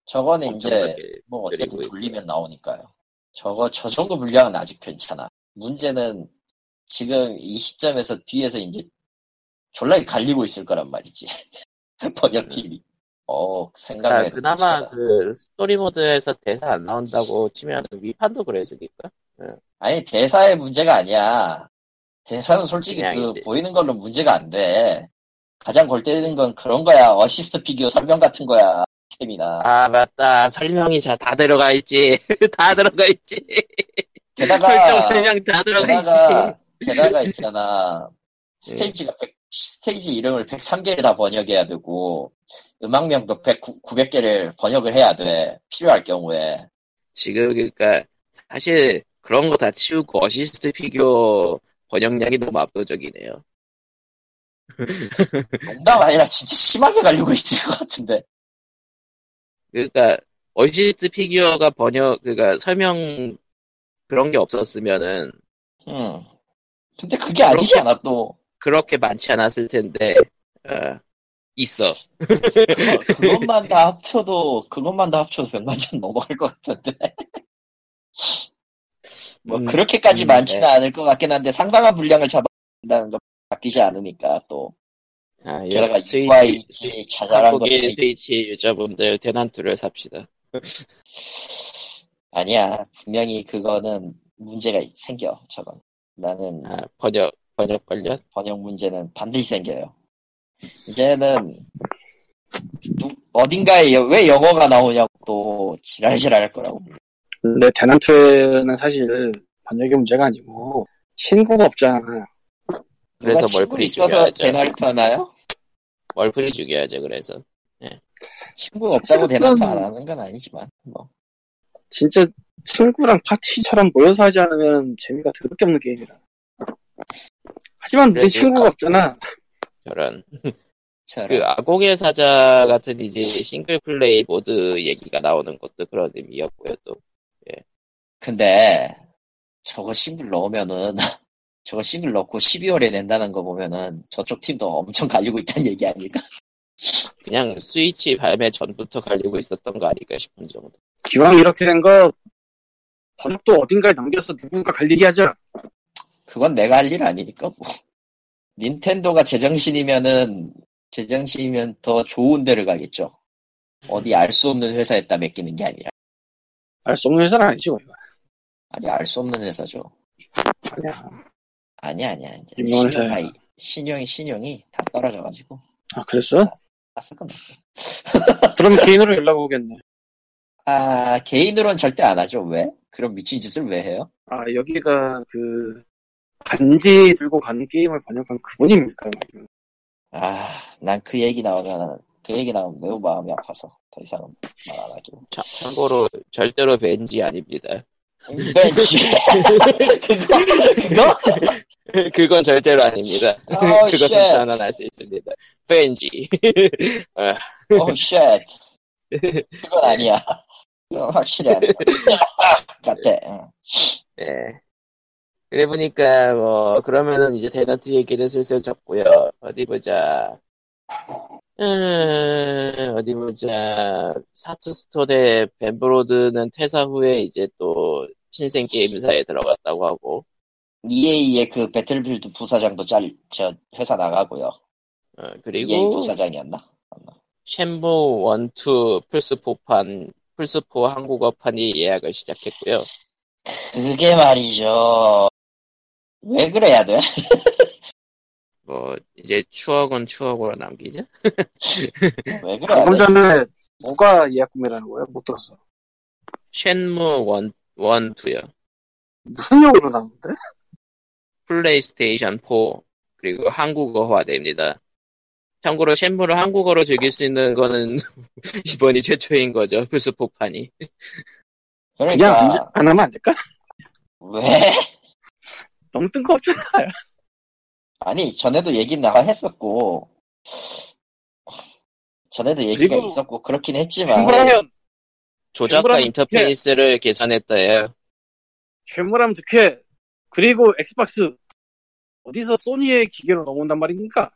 저거는 이제 뭐 어떻게. 돌리면 나오니까요. 저거 저 정도 분량은 아직 괜찮아. 문제는 지금 이 시점에서 뒤에서 이제 졸라 갈리고 있을 거란 말이지. 번역팀이. 어 아, 생각해. 그나마 그 스토리 모드에서 대사 안 나온다고 치면 Wii판도 그랬으니까 아니 대사의 문제가 아니야. 대사는 솔직히 그. 보이는 걸로 문제가 안 돼. 가장 골 때리는 건 그런 거야. 어시스트 피규어 설명 같은 거야. 캠이나. 아 맞다 설명이 다 들어가 있지 다 들어가 있지 게다가 설정 설명 다 들어가 게다가 있지 게다가 있잖아. 스테이지가 100, 스테이지 이름을 103개를 다 번역해야 되고 음악명도 100, 900개를 번역을 해야 돼. 필요할 경우에. 지금 그러니까 사실 그런 거 다 치우고 어시스트 피규어 번역량이 너무 압도적이네요 농담 아니라 진짜 심하게 갈리고 있을 것 같은데. 그러니까 어시스트 피규어가 번역 그러니까 설명 그런 게 없었으면은 음. 근데 그게 아니잖아 또. 그렇게 많지 않았을 텐데 어, 있어 그거, 그것만 다 합쳐도 그것만 다 합쳐도 100만 점 넘어갈 것 같은데. 뭐 음, 그렇게까지 음, 많지는 네. 않을 것 같긴 한데 상당한 분량을 잡아낸다는 건 바뀌지 않으니까 또 아, 게다가 스위치, UIG 자잘한 것들이 스위치 유저분들 대난투를 삽시다. 아니야. 분명히 그거는 문제가 생겨 저건. 나는 아, 번역 번역 관련? 번역 문제는 반드시 생겨요. 이제는 누- 어딘가에 여- 왜 영어가 나오냐고 또 지랄지랄 할 거라고 근데 대난투에는 사실 번역의 문제가 아니고 친구가 없잖아. 그래서 멀프리 있어서 죽여야죠 대나리터 하나요? 멀프리 죽여야죠 그래서 친구가 없다고 대나리터 안 하는 건 아니지만 뭐 진짜 친구랑 파티처럼 모여서 하지 않으면 재미가 더럽게 없는 게임이라. 하지만 그래도 친구가 아- 없잖아. 저런 저런 그 아공의 사자 같은 이제 싱글 플레이 모드 얘기가 나오는 것도 그런 의미였고요 또 근데 저거 싱글 넣으면은 저거 싱글 넣고 12월에 낸다는 거 보면은 저쪽 팀도 엄청 갈리고 있다는 얘기 아닐까? 그냥 스위치 발매 전부터 갈리고 있었던 거 아닐까 싶은 정도 기왕 이렇게 된 거 번역도 어딘가에 남겨서 누군가 갈리게 하자. 그건 내가 할 일 아니니까 뭐. 닌텐도가 제정신이면은 제정신이면 더 좋은 데를 가겠죠. 어디 알 수 없는 회사에다 맡기는 게 아니라 알 수 없는 회사는 아니지, 이거. 아니 알 수 없는 회사죠. 아니야. 아니야 아니야 이제 신용 다 신용이 신용이 다 떨어져가지고 아, 그랬어? 났어 끝났어. 그럼 개인으로 연락 오겠네. 아 개인으로는 절대 안 하죠. 왜? 그런 미친 짓을 왜 해요? 아, 여기가 그, 반지 들고 가는 게임을 번역한 그분입니까? 아, 난 그 얘기 나오면, 그 얘기 나오면 매우 마음이 아파서 더 이상은 말 안 하기로. 참, 참고로 절대로 벤지 아닙니다. 그거? 그거? 그건 절대로 아닙니다 Oh, 그것은 shit. 단언할 수 있습니다 벤지 오, 쉣. 그건 아니야. 확실히 아니야. 같아. 응. 네. 그래 보니까 뭐 그러면은 이제 대나트 얘기를 슬슬 접고요. 어디 보자. 음, 어디 보자. 사투스토 대 벤브로드는 퇴사 후에 이제 또 신생 게임사에 들어갔다고 하고, EA의 그 배틀필드 부사장도 짤, 저, 회사 나가고요. 어, EA 그리고 부사장이었나? 쉔무 1, 2 플스4판, 플스4 한국어판이 예약을 시작했고요. 그게 말이죠. 왜 그래야 돼? 뭐 이제 추억은 추억으로 남기죠. 왜 그래야 방금 돼? 전에 뭐가 예약 구매라는 거야? 못 들었어. 쉔무 1, 1, 2요. 무슨 용어로 나오는데? 플레이스테이션 4 그리고 한국어화됩니다. 참고로 쉔무를 한국어로 즐길 수 있는 거는 이번이 최초인 거죠. 플스4판이. 그냥 그러니까, 안, 안 하면 안 될까? 왜? 너무 뜬금없잖아. 아니, 전에도 얘기 나가 했었고, 전에도 얘기가 그리고 있었고, 그렇긴 했지만, 괴물하면, 조작가 쉔무라면 인터페이스를 개선했다예요. 괴물하면 득해. 그리고 엑스박스. 어디서 소니의 기계로 넘어온단 말입니까?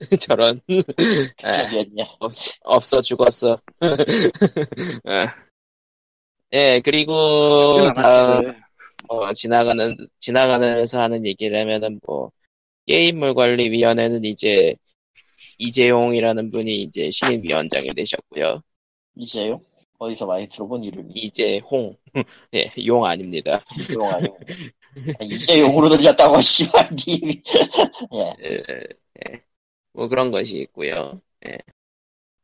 저런. 아, 저기였냐. 없, 없어 죽었어. 아. 예, 그리고 다음. 뭐 지나가는 지나가면서 하는 얘기를 하면은 뭐 게임물 관리위원회는 이제 이재용이라는 분이 이제 신임 위원장이 되셨고요. 이제요? 어디서 많이 들어본 이름이. 이재홍, 예, 용 아닙니다. 이재용 아니고. 아, 이재용으로 들렸다고, 씨발, 님이. 예. 예, 예. 뭐 그런 것이 있고요. 예.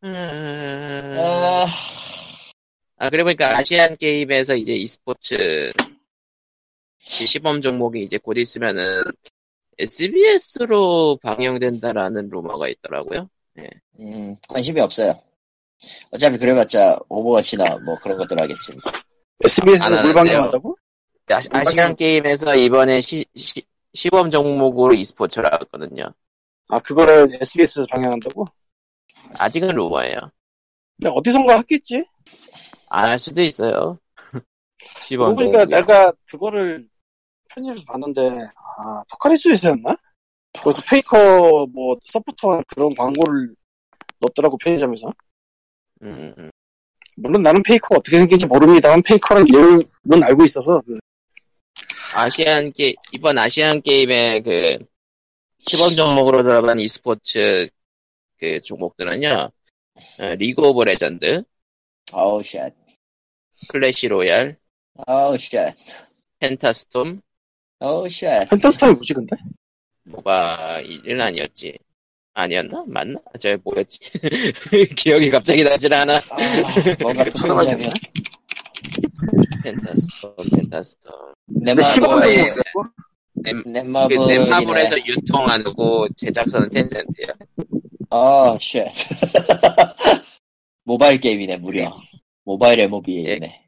음... 아, 아, 그래 보니까 아시안 게임에서 이제 e스포츠 시범 종목이 이제 곧 있으면은 SBS로 방영된다라는 루머가 있더라고요. 음, 관심이 없어요. 어차피 그래봤자 오버워치나 뭐 그런 것들 하겠지. SBS에서 하는데요. 방영한다고? 아, 아시안 게임에서 이번에 시, 시, 시범 종목으로 e스포츠를 하거든요. 아, 그거를 SBS에서 방영한다고? 아직은 루머예요. 근데 어디선가 했겠지? 안 할 수도 있어요. 시범 그러니까 종목이요. 내가 그거를 편집에서 봤는데, 아, 포카리스에서였나? 거기서 페이커 뭐 서포터 그런 광고를 넣었더라고 편의점에서. 음, 음. 물론 나는 페이커가 어떻게 생긴지 모릅니다만 페이커는 내용은 알고 있어서 그 아시안 게 이번 아시안 게임의 그 시범 종목으로 들어간 e스포츠 그 종목들은요. 어, 리그 오브 레전드, 아우, shit. 클래시 로얄, 아우, shit. 펜타스톰, 아우, shit. 펜타스타이 뭐지 근데? 모바일은 아니었지. 아니었나? 맞나? 저 뭐였지? 기억이 갑자기 나질 않아. 아, 뭔가. 펜타스톰, 펜타스톰. 근데 시범 넷마블, 넷-. 넷마블에서 유통하고 제작사는 텐센트야. 아, shit. 모바일 게임이네, 무려. 모바일 MOBA네.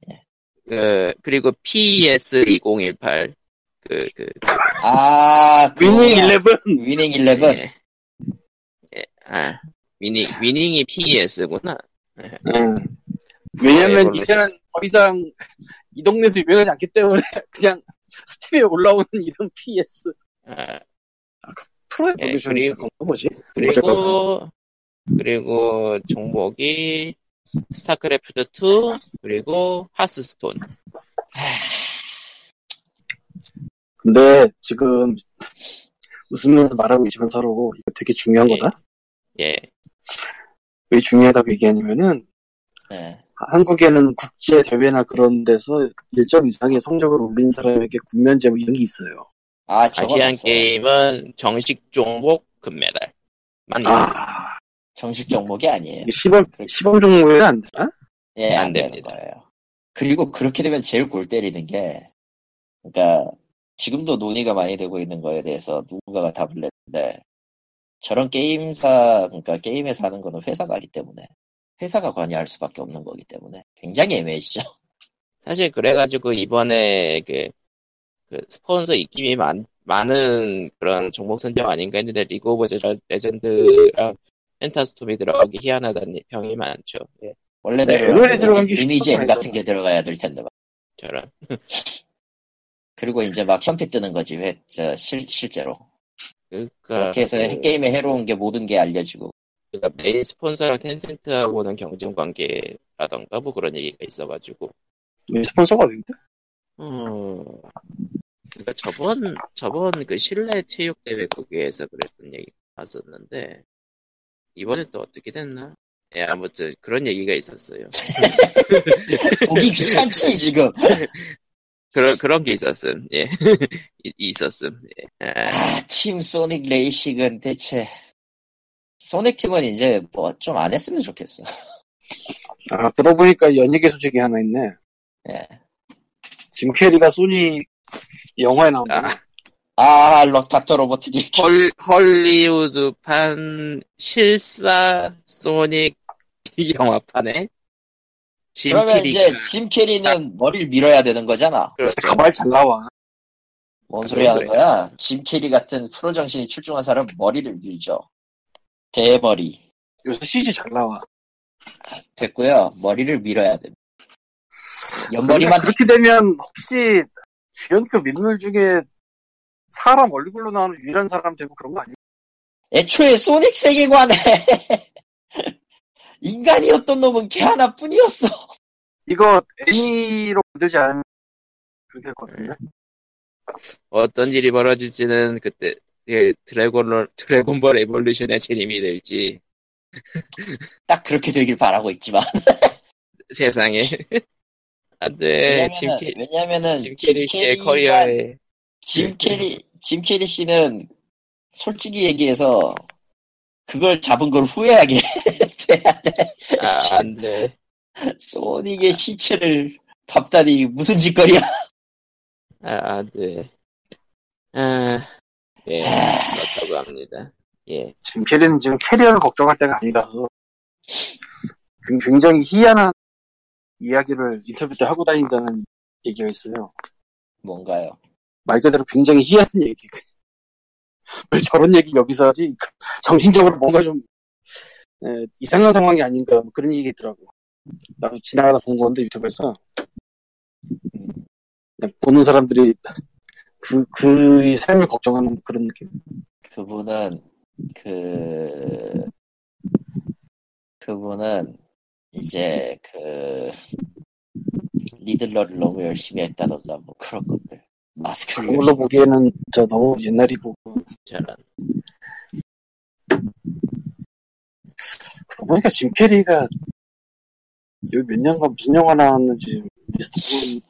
그, 그리고 PES 2018. 그, 그, 아, 위닝 11 위닝 11. 예. 예, 아, 위닝, 위닝이 PES구나. 응. 왜냐면 아, 이제는 더 이상 이 동네에서 유명하지 않기 때문에 그냥 스팀에 올라오는 이름 PS 아, 프로에 예, 보내주는 그리고- 건가 뭐지? 어쨌건 그리고, 그리고 종목이 스타크래프트 2, 그리고 하스스톤. 근데 지금 웃으면서 말하고 있지만 서로 이거 되게 중요한 예. 거다. 예, 왜 중요하다고 얘기하냐면은 네. 한국에는 국제 대회나 그런 데서 일정 이상의 성적을 올린 사람에게 군면제 뭐 이런 게 있어요. 아, 아시안 없어. 게임은 정식 종목 금메달. 만 있어. 아, 정식 종목이 아니에요. 시범 시범 종목에 안 되나? 예, 안안 됩니다. 그리고 그렇게 되면 제일 골 때리는 게, 그러니까 지금도 논의가 많이 되고 있는 거에 대해서 누군가가 답을 냈는데, 저런 게임사, 그러니까 게임에서 하는 거는 회사가 하기 때문에, 회사가 관여할 수밖에 없는 거기 때문에 굉장히 애매해지죠. 사실 그래가지고 이번에 그, 그 스폰서 입김이 많, 많은 그런 종목 선정 아닌가 했는데 리그 오브 레전- 레전드랑 펜타스톰이 들어가기 희한하다는 평이 많죠. 예, 원래대로 네, ML에 들어간 게 리니지 M 같은 게 들어가야 될 텐데. 막. 저런. 그리고 이제 막 현피 뜨는 거지, 회, 저, 실, 실제로. 그러니까, 그렇게 해서 그, 게임에 해로운 게 모든 게 알려지고. 그러니까 메인 스폰서랑 텐센트하고는 경쟁 관계라던가 뭐 그런 얘기가 있어가지고. 왜 스폰서가 어딘데? 음, 그러니까 저번 저번 그 실내 체육 대회 거기에서 그랬던 얘기 봤었는데 이번에 또 어떻게 됐나? 예, 아무튼 그런 얘기가 있었어요. 보기 귀찮지, 지금. 그런 그런 게 있었음. 예, 이- 있었음. 예. 아, 아, 팀 소닉 레이싱은 대체 소닉 팀은 이제 뭐 좀 안 했으면 좋겠어. 아 들어보니까 연예계 소식이 하나 있네. 예. 짐 캐리가 소니 영화에 나온다. 아, 아, 럭 닥터 로보트니. 헐 헐리우드판 실사 소닉 영화판에 그러면 짐키리 이제 짐 캐리는 머리를 밀어야 되는 거잖아. 그렇죠. 가발 잘 나와. 뭔 소리 하는 그래. 거야? 짐 캐리 같은 프로 정신이 출중한 사람 은 머리를 밀죠. 대머리. 요새 CG 잘 나와. 됐고요. 머리를 밀어야 돼. 그러니까 옆머리만 그렇게 되면 혹시 주연급 인물 중에 사람 얼굴로 나오는 유일한 사람 되고 그런 거 아니야? 애초에 소닉 세계관에 인간이었던 놈은 걔 하나뿐이었어. 이거 애니로 만들지 않으면 그렇게 할것 같은데. 어떤 일이 벌어질지는 그때 그 드래곤 드래곤볼 에볼루션의 재림이 될지 딱 그렇게 되길 바라고 있지만. 세상에 안돼 짐캐 왜냐면은 짐 캐리 씨의 커리어에 짐 캐리 짐 캐리 씨는 솔직히 얘기해서 그걸 잡은 걸 후회하게 돼야 돼. 아, 안 돼 소닉의 시체를 밟다니 무슨 짓거리야. 아, 안 돼 아, 예 그렇다고 합니다 예 짐 캐리는 지금 커리어를 걱정할 때가 아니라서 굉- 굉장히 희한한 이야기를 인터뷰 때 하고 다닌다는 얘기가 있어요. 뭔가요? 말 그대로 굉장히 희한한 얘기. 왜 저런 얘기 여기서 하지? 정신적으로 뭔가 좀 에, 이상한 상황이 아닌가 뭐 그런 얘기 있더라고. 나도 지나가다 본 건데 유튜브에서 그냥 보는 사람들이 그 그의 삶을 걱정하는 그런 느낌. 그분은 그 그분은 이제 그 리들러를 너무 열심히 했다던가 뭐 그런 것들 마스크를 그런 걸로 보기에는 저 너무 옛날이고. 저런 그러고 보니까 짐 캐리가 여기 몇 년간 무슨 영화 나왔는지 리스트 보면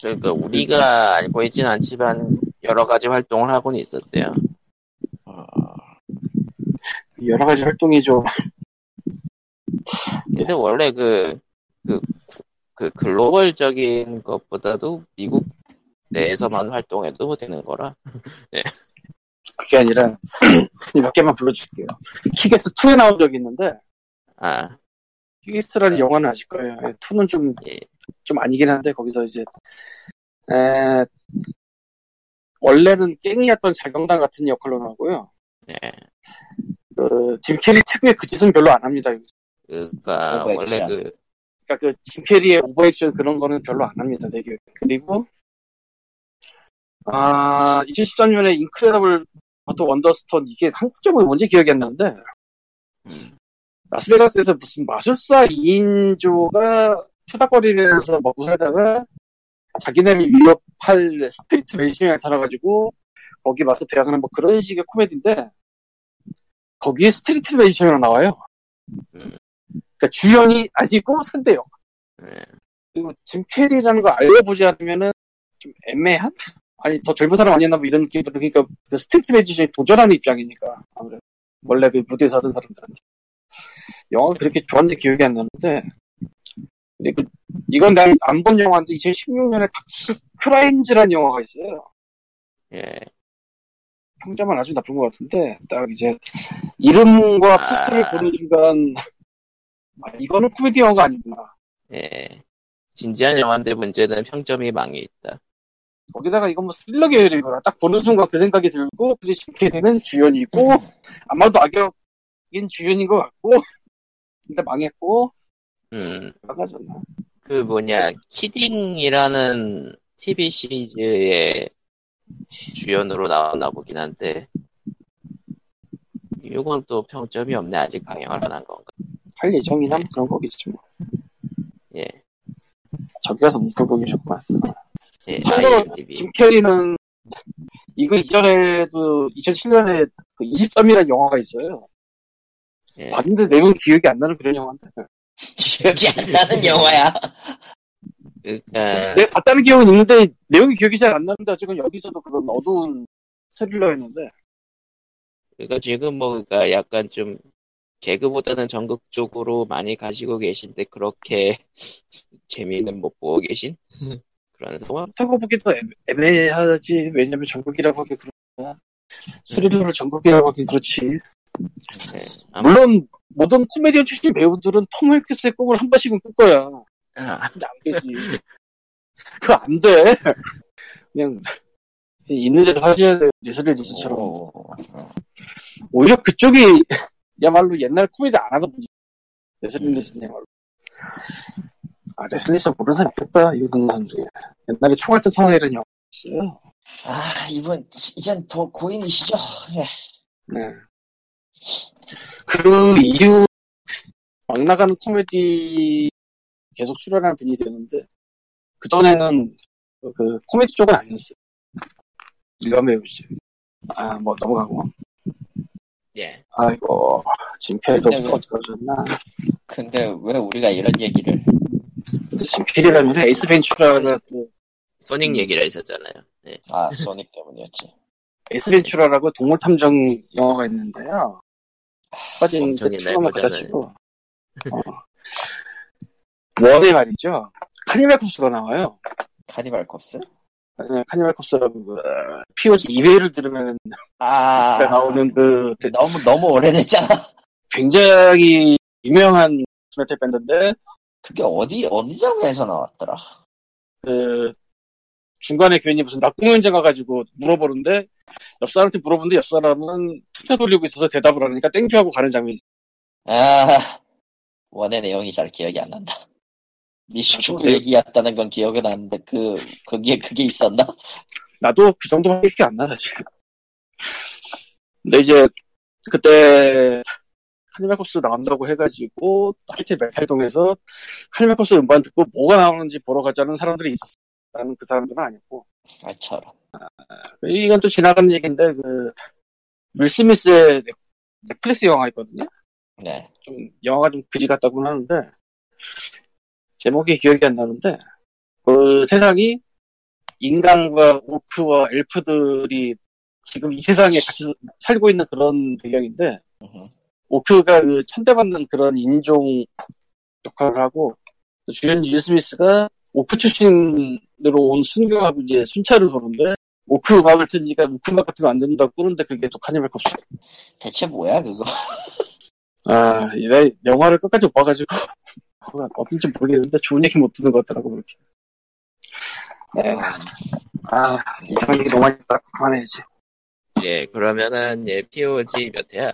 그러니까 우리가 알고 있진 않지만 여러 가지 활동을 하고는 있었대요. 어, 여러 가지 활동이 좀 근데 원래 그, 그, 그 글로벌적인 것보다도 미국 내에서만 활동해도 되는 거라. 그게 아니라 몇 개만 불러줄게요. 키게스 2에 나온 적이 있는데 아, 키게스라는 영화는 아실 거예요. 2는 좀, 예. 좀 아니긴 한데 거기서 이제 에, 원래는 깽이었던 자경단 같은 역할로 나오고요. 예. 그, 짐 캐리 특유의 그 짓은 별로 안 합니다. 그니까. 원래 그, 그러니까 그 짐 캐리의 오버액션 그런 거는 별로 안 합니다. 되게 그리고 아 2013년에 Incredible Burt Wonderstone 이게 한국 제목이 뭔지 기억이 안 나는데 음, 라스베가스에서 무슨 마술사 2인조가 투닥거리면서 먹고 살다가 자기네를 위협할 street magician이 나타나가지고 거기 와서 대항하는 뭐 그런 식의 코미디인데 거기에 street magician이 나와요. 음. 그러니까 주연이 아니고 상대역. 예. 그리고 짐 캐리라는 거 알려보지 않으면은 좀 애매한? 아니 더 젊은 사람 아니었나 뭐 이런 느낌이 들어. 그러니까 그 street magician이 도전하는 입장이니까 아무래도 원래 그 무대에서 하던 사람들한테 영화가 그렇게 좋았는지 기억이 안 나는데 그리고 이건 난 안 본 영화인데 2016년에 Dark Crimes라는 영화가 있어요. 예. 평점은 아주 나쁜 것 같은데 딱 이제 이름과 아. 포스터를 보는 순간 아, 이거는 코미디 영화가 아니구나. 예. 진지한 영화인데 문제는 평점이 망해 있다. 거기다가 이건 뭐 스릴러 계열이구나. 딱 보는 순간 그 생각이 들고 그리고 짐캐리는 주연이고 아마도 악역인 주연인 것 같고 근데 망했고 음, 나가졌나. 그 뭐냐, 키딩이라는 TV 시리즈의 주연으로 나왔나 보긴 한데, 이건 또 평점이 없네. 아직 방영을 안 한 건가. 할 예정이나 뭐 그런 거겠지 뭐. 예. 저기 가서 묵혀보계셨구만 예, 참고로 IMDb. 짐캐리는 이거 이전에도 2007년에 그 23이라는 영화가 있어요. 예. 봤는데 내용 기억이 안 나는 그런 영화인데. 기억이 안 나는 영화야. 그니까, 내가 봤다는 기억은 있는데 내용이 기억이 잘 안 나는데 지금 여기서도 그런 어두운 스릴러였는데 그니까 지금 뭐, 그니까 약간 좀, 개그보다는 전극적으로 많이 가시고 계신데, 그렇게 재미는 못 보고 계신? 그런 상황? 하고 보기도 애- 애매하지. 왜냐면 정극이라고 하기 그렇구나 스릴러를 정극이라고 하기 그렇지. 예. 아무- 물론 모든 코미디언 출신 배우들은 톰 행크스의 꿈을 한 번씩은 꿀 거야. 아, 근데 안 되지. 그거 안 돼. 그냥 있는 대로 사셔야 돼 레슬리 닐슨처럼. 오, 오히려 그쪽이 야말로 옛날 코미디 안 하던 분이 레슬리 닐슨이야말로 아 레슬리 닐슨 모르는 사람 있겠다 이거 듣는 사람 중에 옛날에 총알 탄 사나이라는 영화 있어요 아, 이분, 이젠 더 고인이시죠? 예. 네. 그 이후 막 나가는 코미디 계속 출연하는 분이 되는데 그 전에는 그 코미디 쪽은 아니었어요. 일반 배우지. 아뭐 넘어가고. 예. 아이고 왜- 어디 가졌나. 근데 왜 우리가 이런 얘기를 진필이라면 에이스 벤츄라가 또 소닉 얘기를 했었잖아요. 네. 아 소닉 때문이었지 에이스 벤츄라라고 동물 탐정 영화가 있는데요. 빠진 버전을. 가지고 어. 원에 말이죠. 카니발 코스가 나와요. 카니발 콥스? 네, 카니발 콥스라고 그 POG 2회를 들으면 아 나오는 그 대- 너무 너무 오래됐잖아 굉장히 유명한 메탈 밴드인데 그게 어디 어디 장면에서 나왔더라 그 중간에 괜히 무슨 락 공연장 가가지고 물어보는데 옆 사람한테 물어보는데 옆 사람은 투표 돌리고 있어서 대답을 하니까 thank you하고 가는 장면이. 아 one의 내용이 잘 기억이 안 난다 미식축구 아, 얘기였다는 건 기억은 나는데 그 그게 그게 있었나? 나도 그 정도밖에 기억이 안 나, 사실. 근데 이제, 그때, 카니발코스 나간다고 해가지고, 하이트 메탈동에서 카니발코스 음반 듣고 뭐가 나오는지 보러 가자는 사람들이 있었어. 나는 그 사람들은 아니었고. 아 저런 이건 또 지나가는 얘기인데, 그, 윌 스미스의 넷- 넷플릭스 영화 있거든요? 네 좀, 영화가 좀 그지 같다고는 하는데, 제목이 기억이 안 나는데, 그 세상이 인간과 오크와 엘프들이 지금 이 세상에 같이 살고 있는 그런 배경인데, 음흠. 오크가 그 천대받는 그런 인종 역할을 하고, 또 주연 윌 스미스가 오크 출신으로 온 순경하고 이제 순찰을 보는데, 오크 음악을 틀니까 오크 음악 같은 거안 듣는다고 꾸는데 그게 또 카니발 컵스. 대체 뭐야 그거 아, 내 영화를 끝까지 못 봐가지고 어떤지 모르겠는데 좋은 얘기 못 듣는 것 같더라고 그렇게. 네. 아, 이상한 얘기 너무 많이 했다. 그만해야지. 예, 그러면은, 예, POG 몇 회야?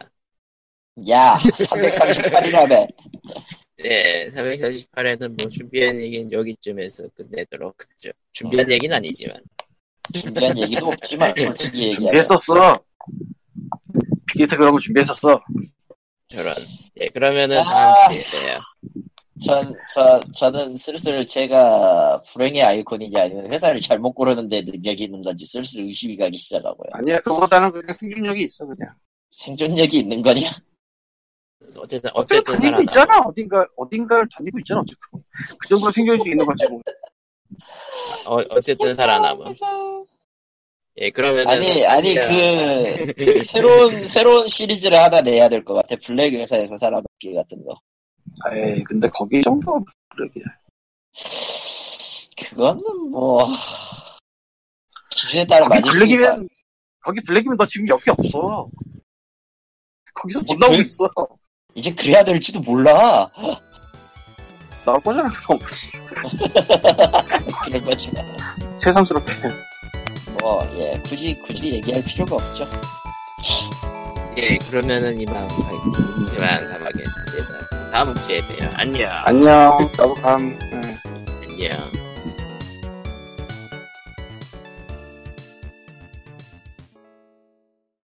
야 338이라며 예, 348회는 뭐 준비한 얘기는 여기쯤에서 끝내도록 하죠. 준비한 얘기는 아니지만. 준비한 얘기도 없지만 솔직히 얘기하면 준비했었어. 빅게이트 그런 거 준비했었어. 저런. 예, 그러면은 아. 다음 기회에 봬요. 전, 저, 저는 슬슬 제가 불행의 아이콘이지 아니면 회사를 잘못 고르는데 능력이 있는 건지 슬슬 의심이 가기 시작하고요. 아니야, 그거보다는 그냥 생존력이 있어, 그냥. 생존력이 있는 거냐? 어쨌든, 그냥 어쨌든 다니고 살아나. 있잖아. 어딘가, 어딘가를 다니고 있잖아, 어쨌든. 그 정도 생존력이 있는 거지, 뭐. 어, 어쨌든 살아남음. 예, 그러면은. 아니, 아니, 그, 새로운, 새로운 시리즈를 하나 내야 될 것 같아. 블랙 회사에서 살아남기 같은 거. 에이, 근데 거기 정도, 그러게. 그거는 뭐, 기준에 따라 거기. 블랙이면, 거기 블랙이면 너 지금 여기 없어. 거기서 못 나오고 블랙- 있어. 이제 그래야 될지도 몰라. 나올 거잖아, 그럼. 그럴 거지만. 새삼스럽게. 뭐, 예, 굳이, 굳이 얘기할 필요가 없죠. 예, 그러면은 이만, 이만 가마겠습니다. 다음 주에 봬요. 안녕. 안녕. 나도 감. 응. 안녕.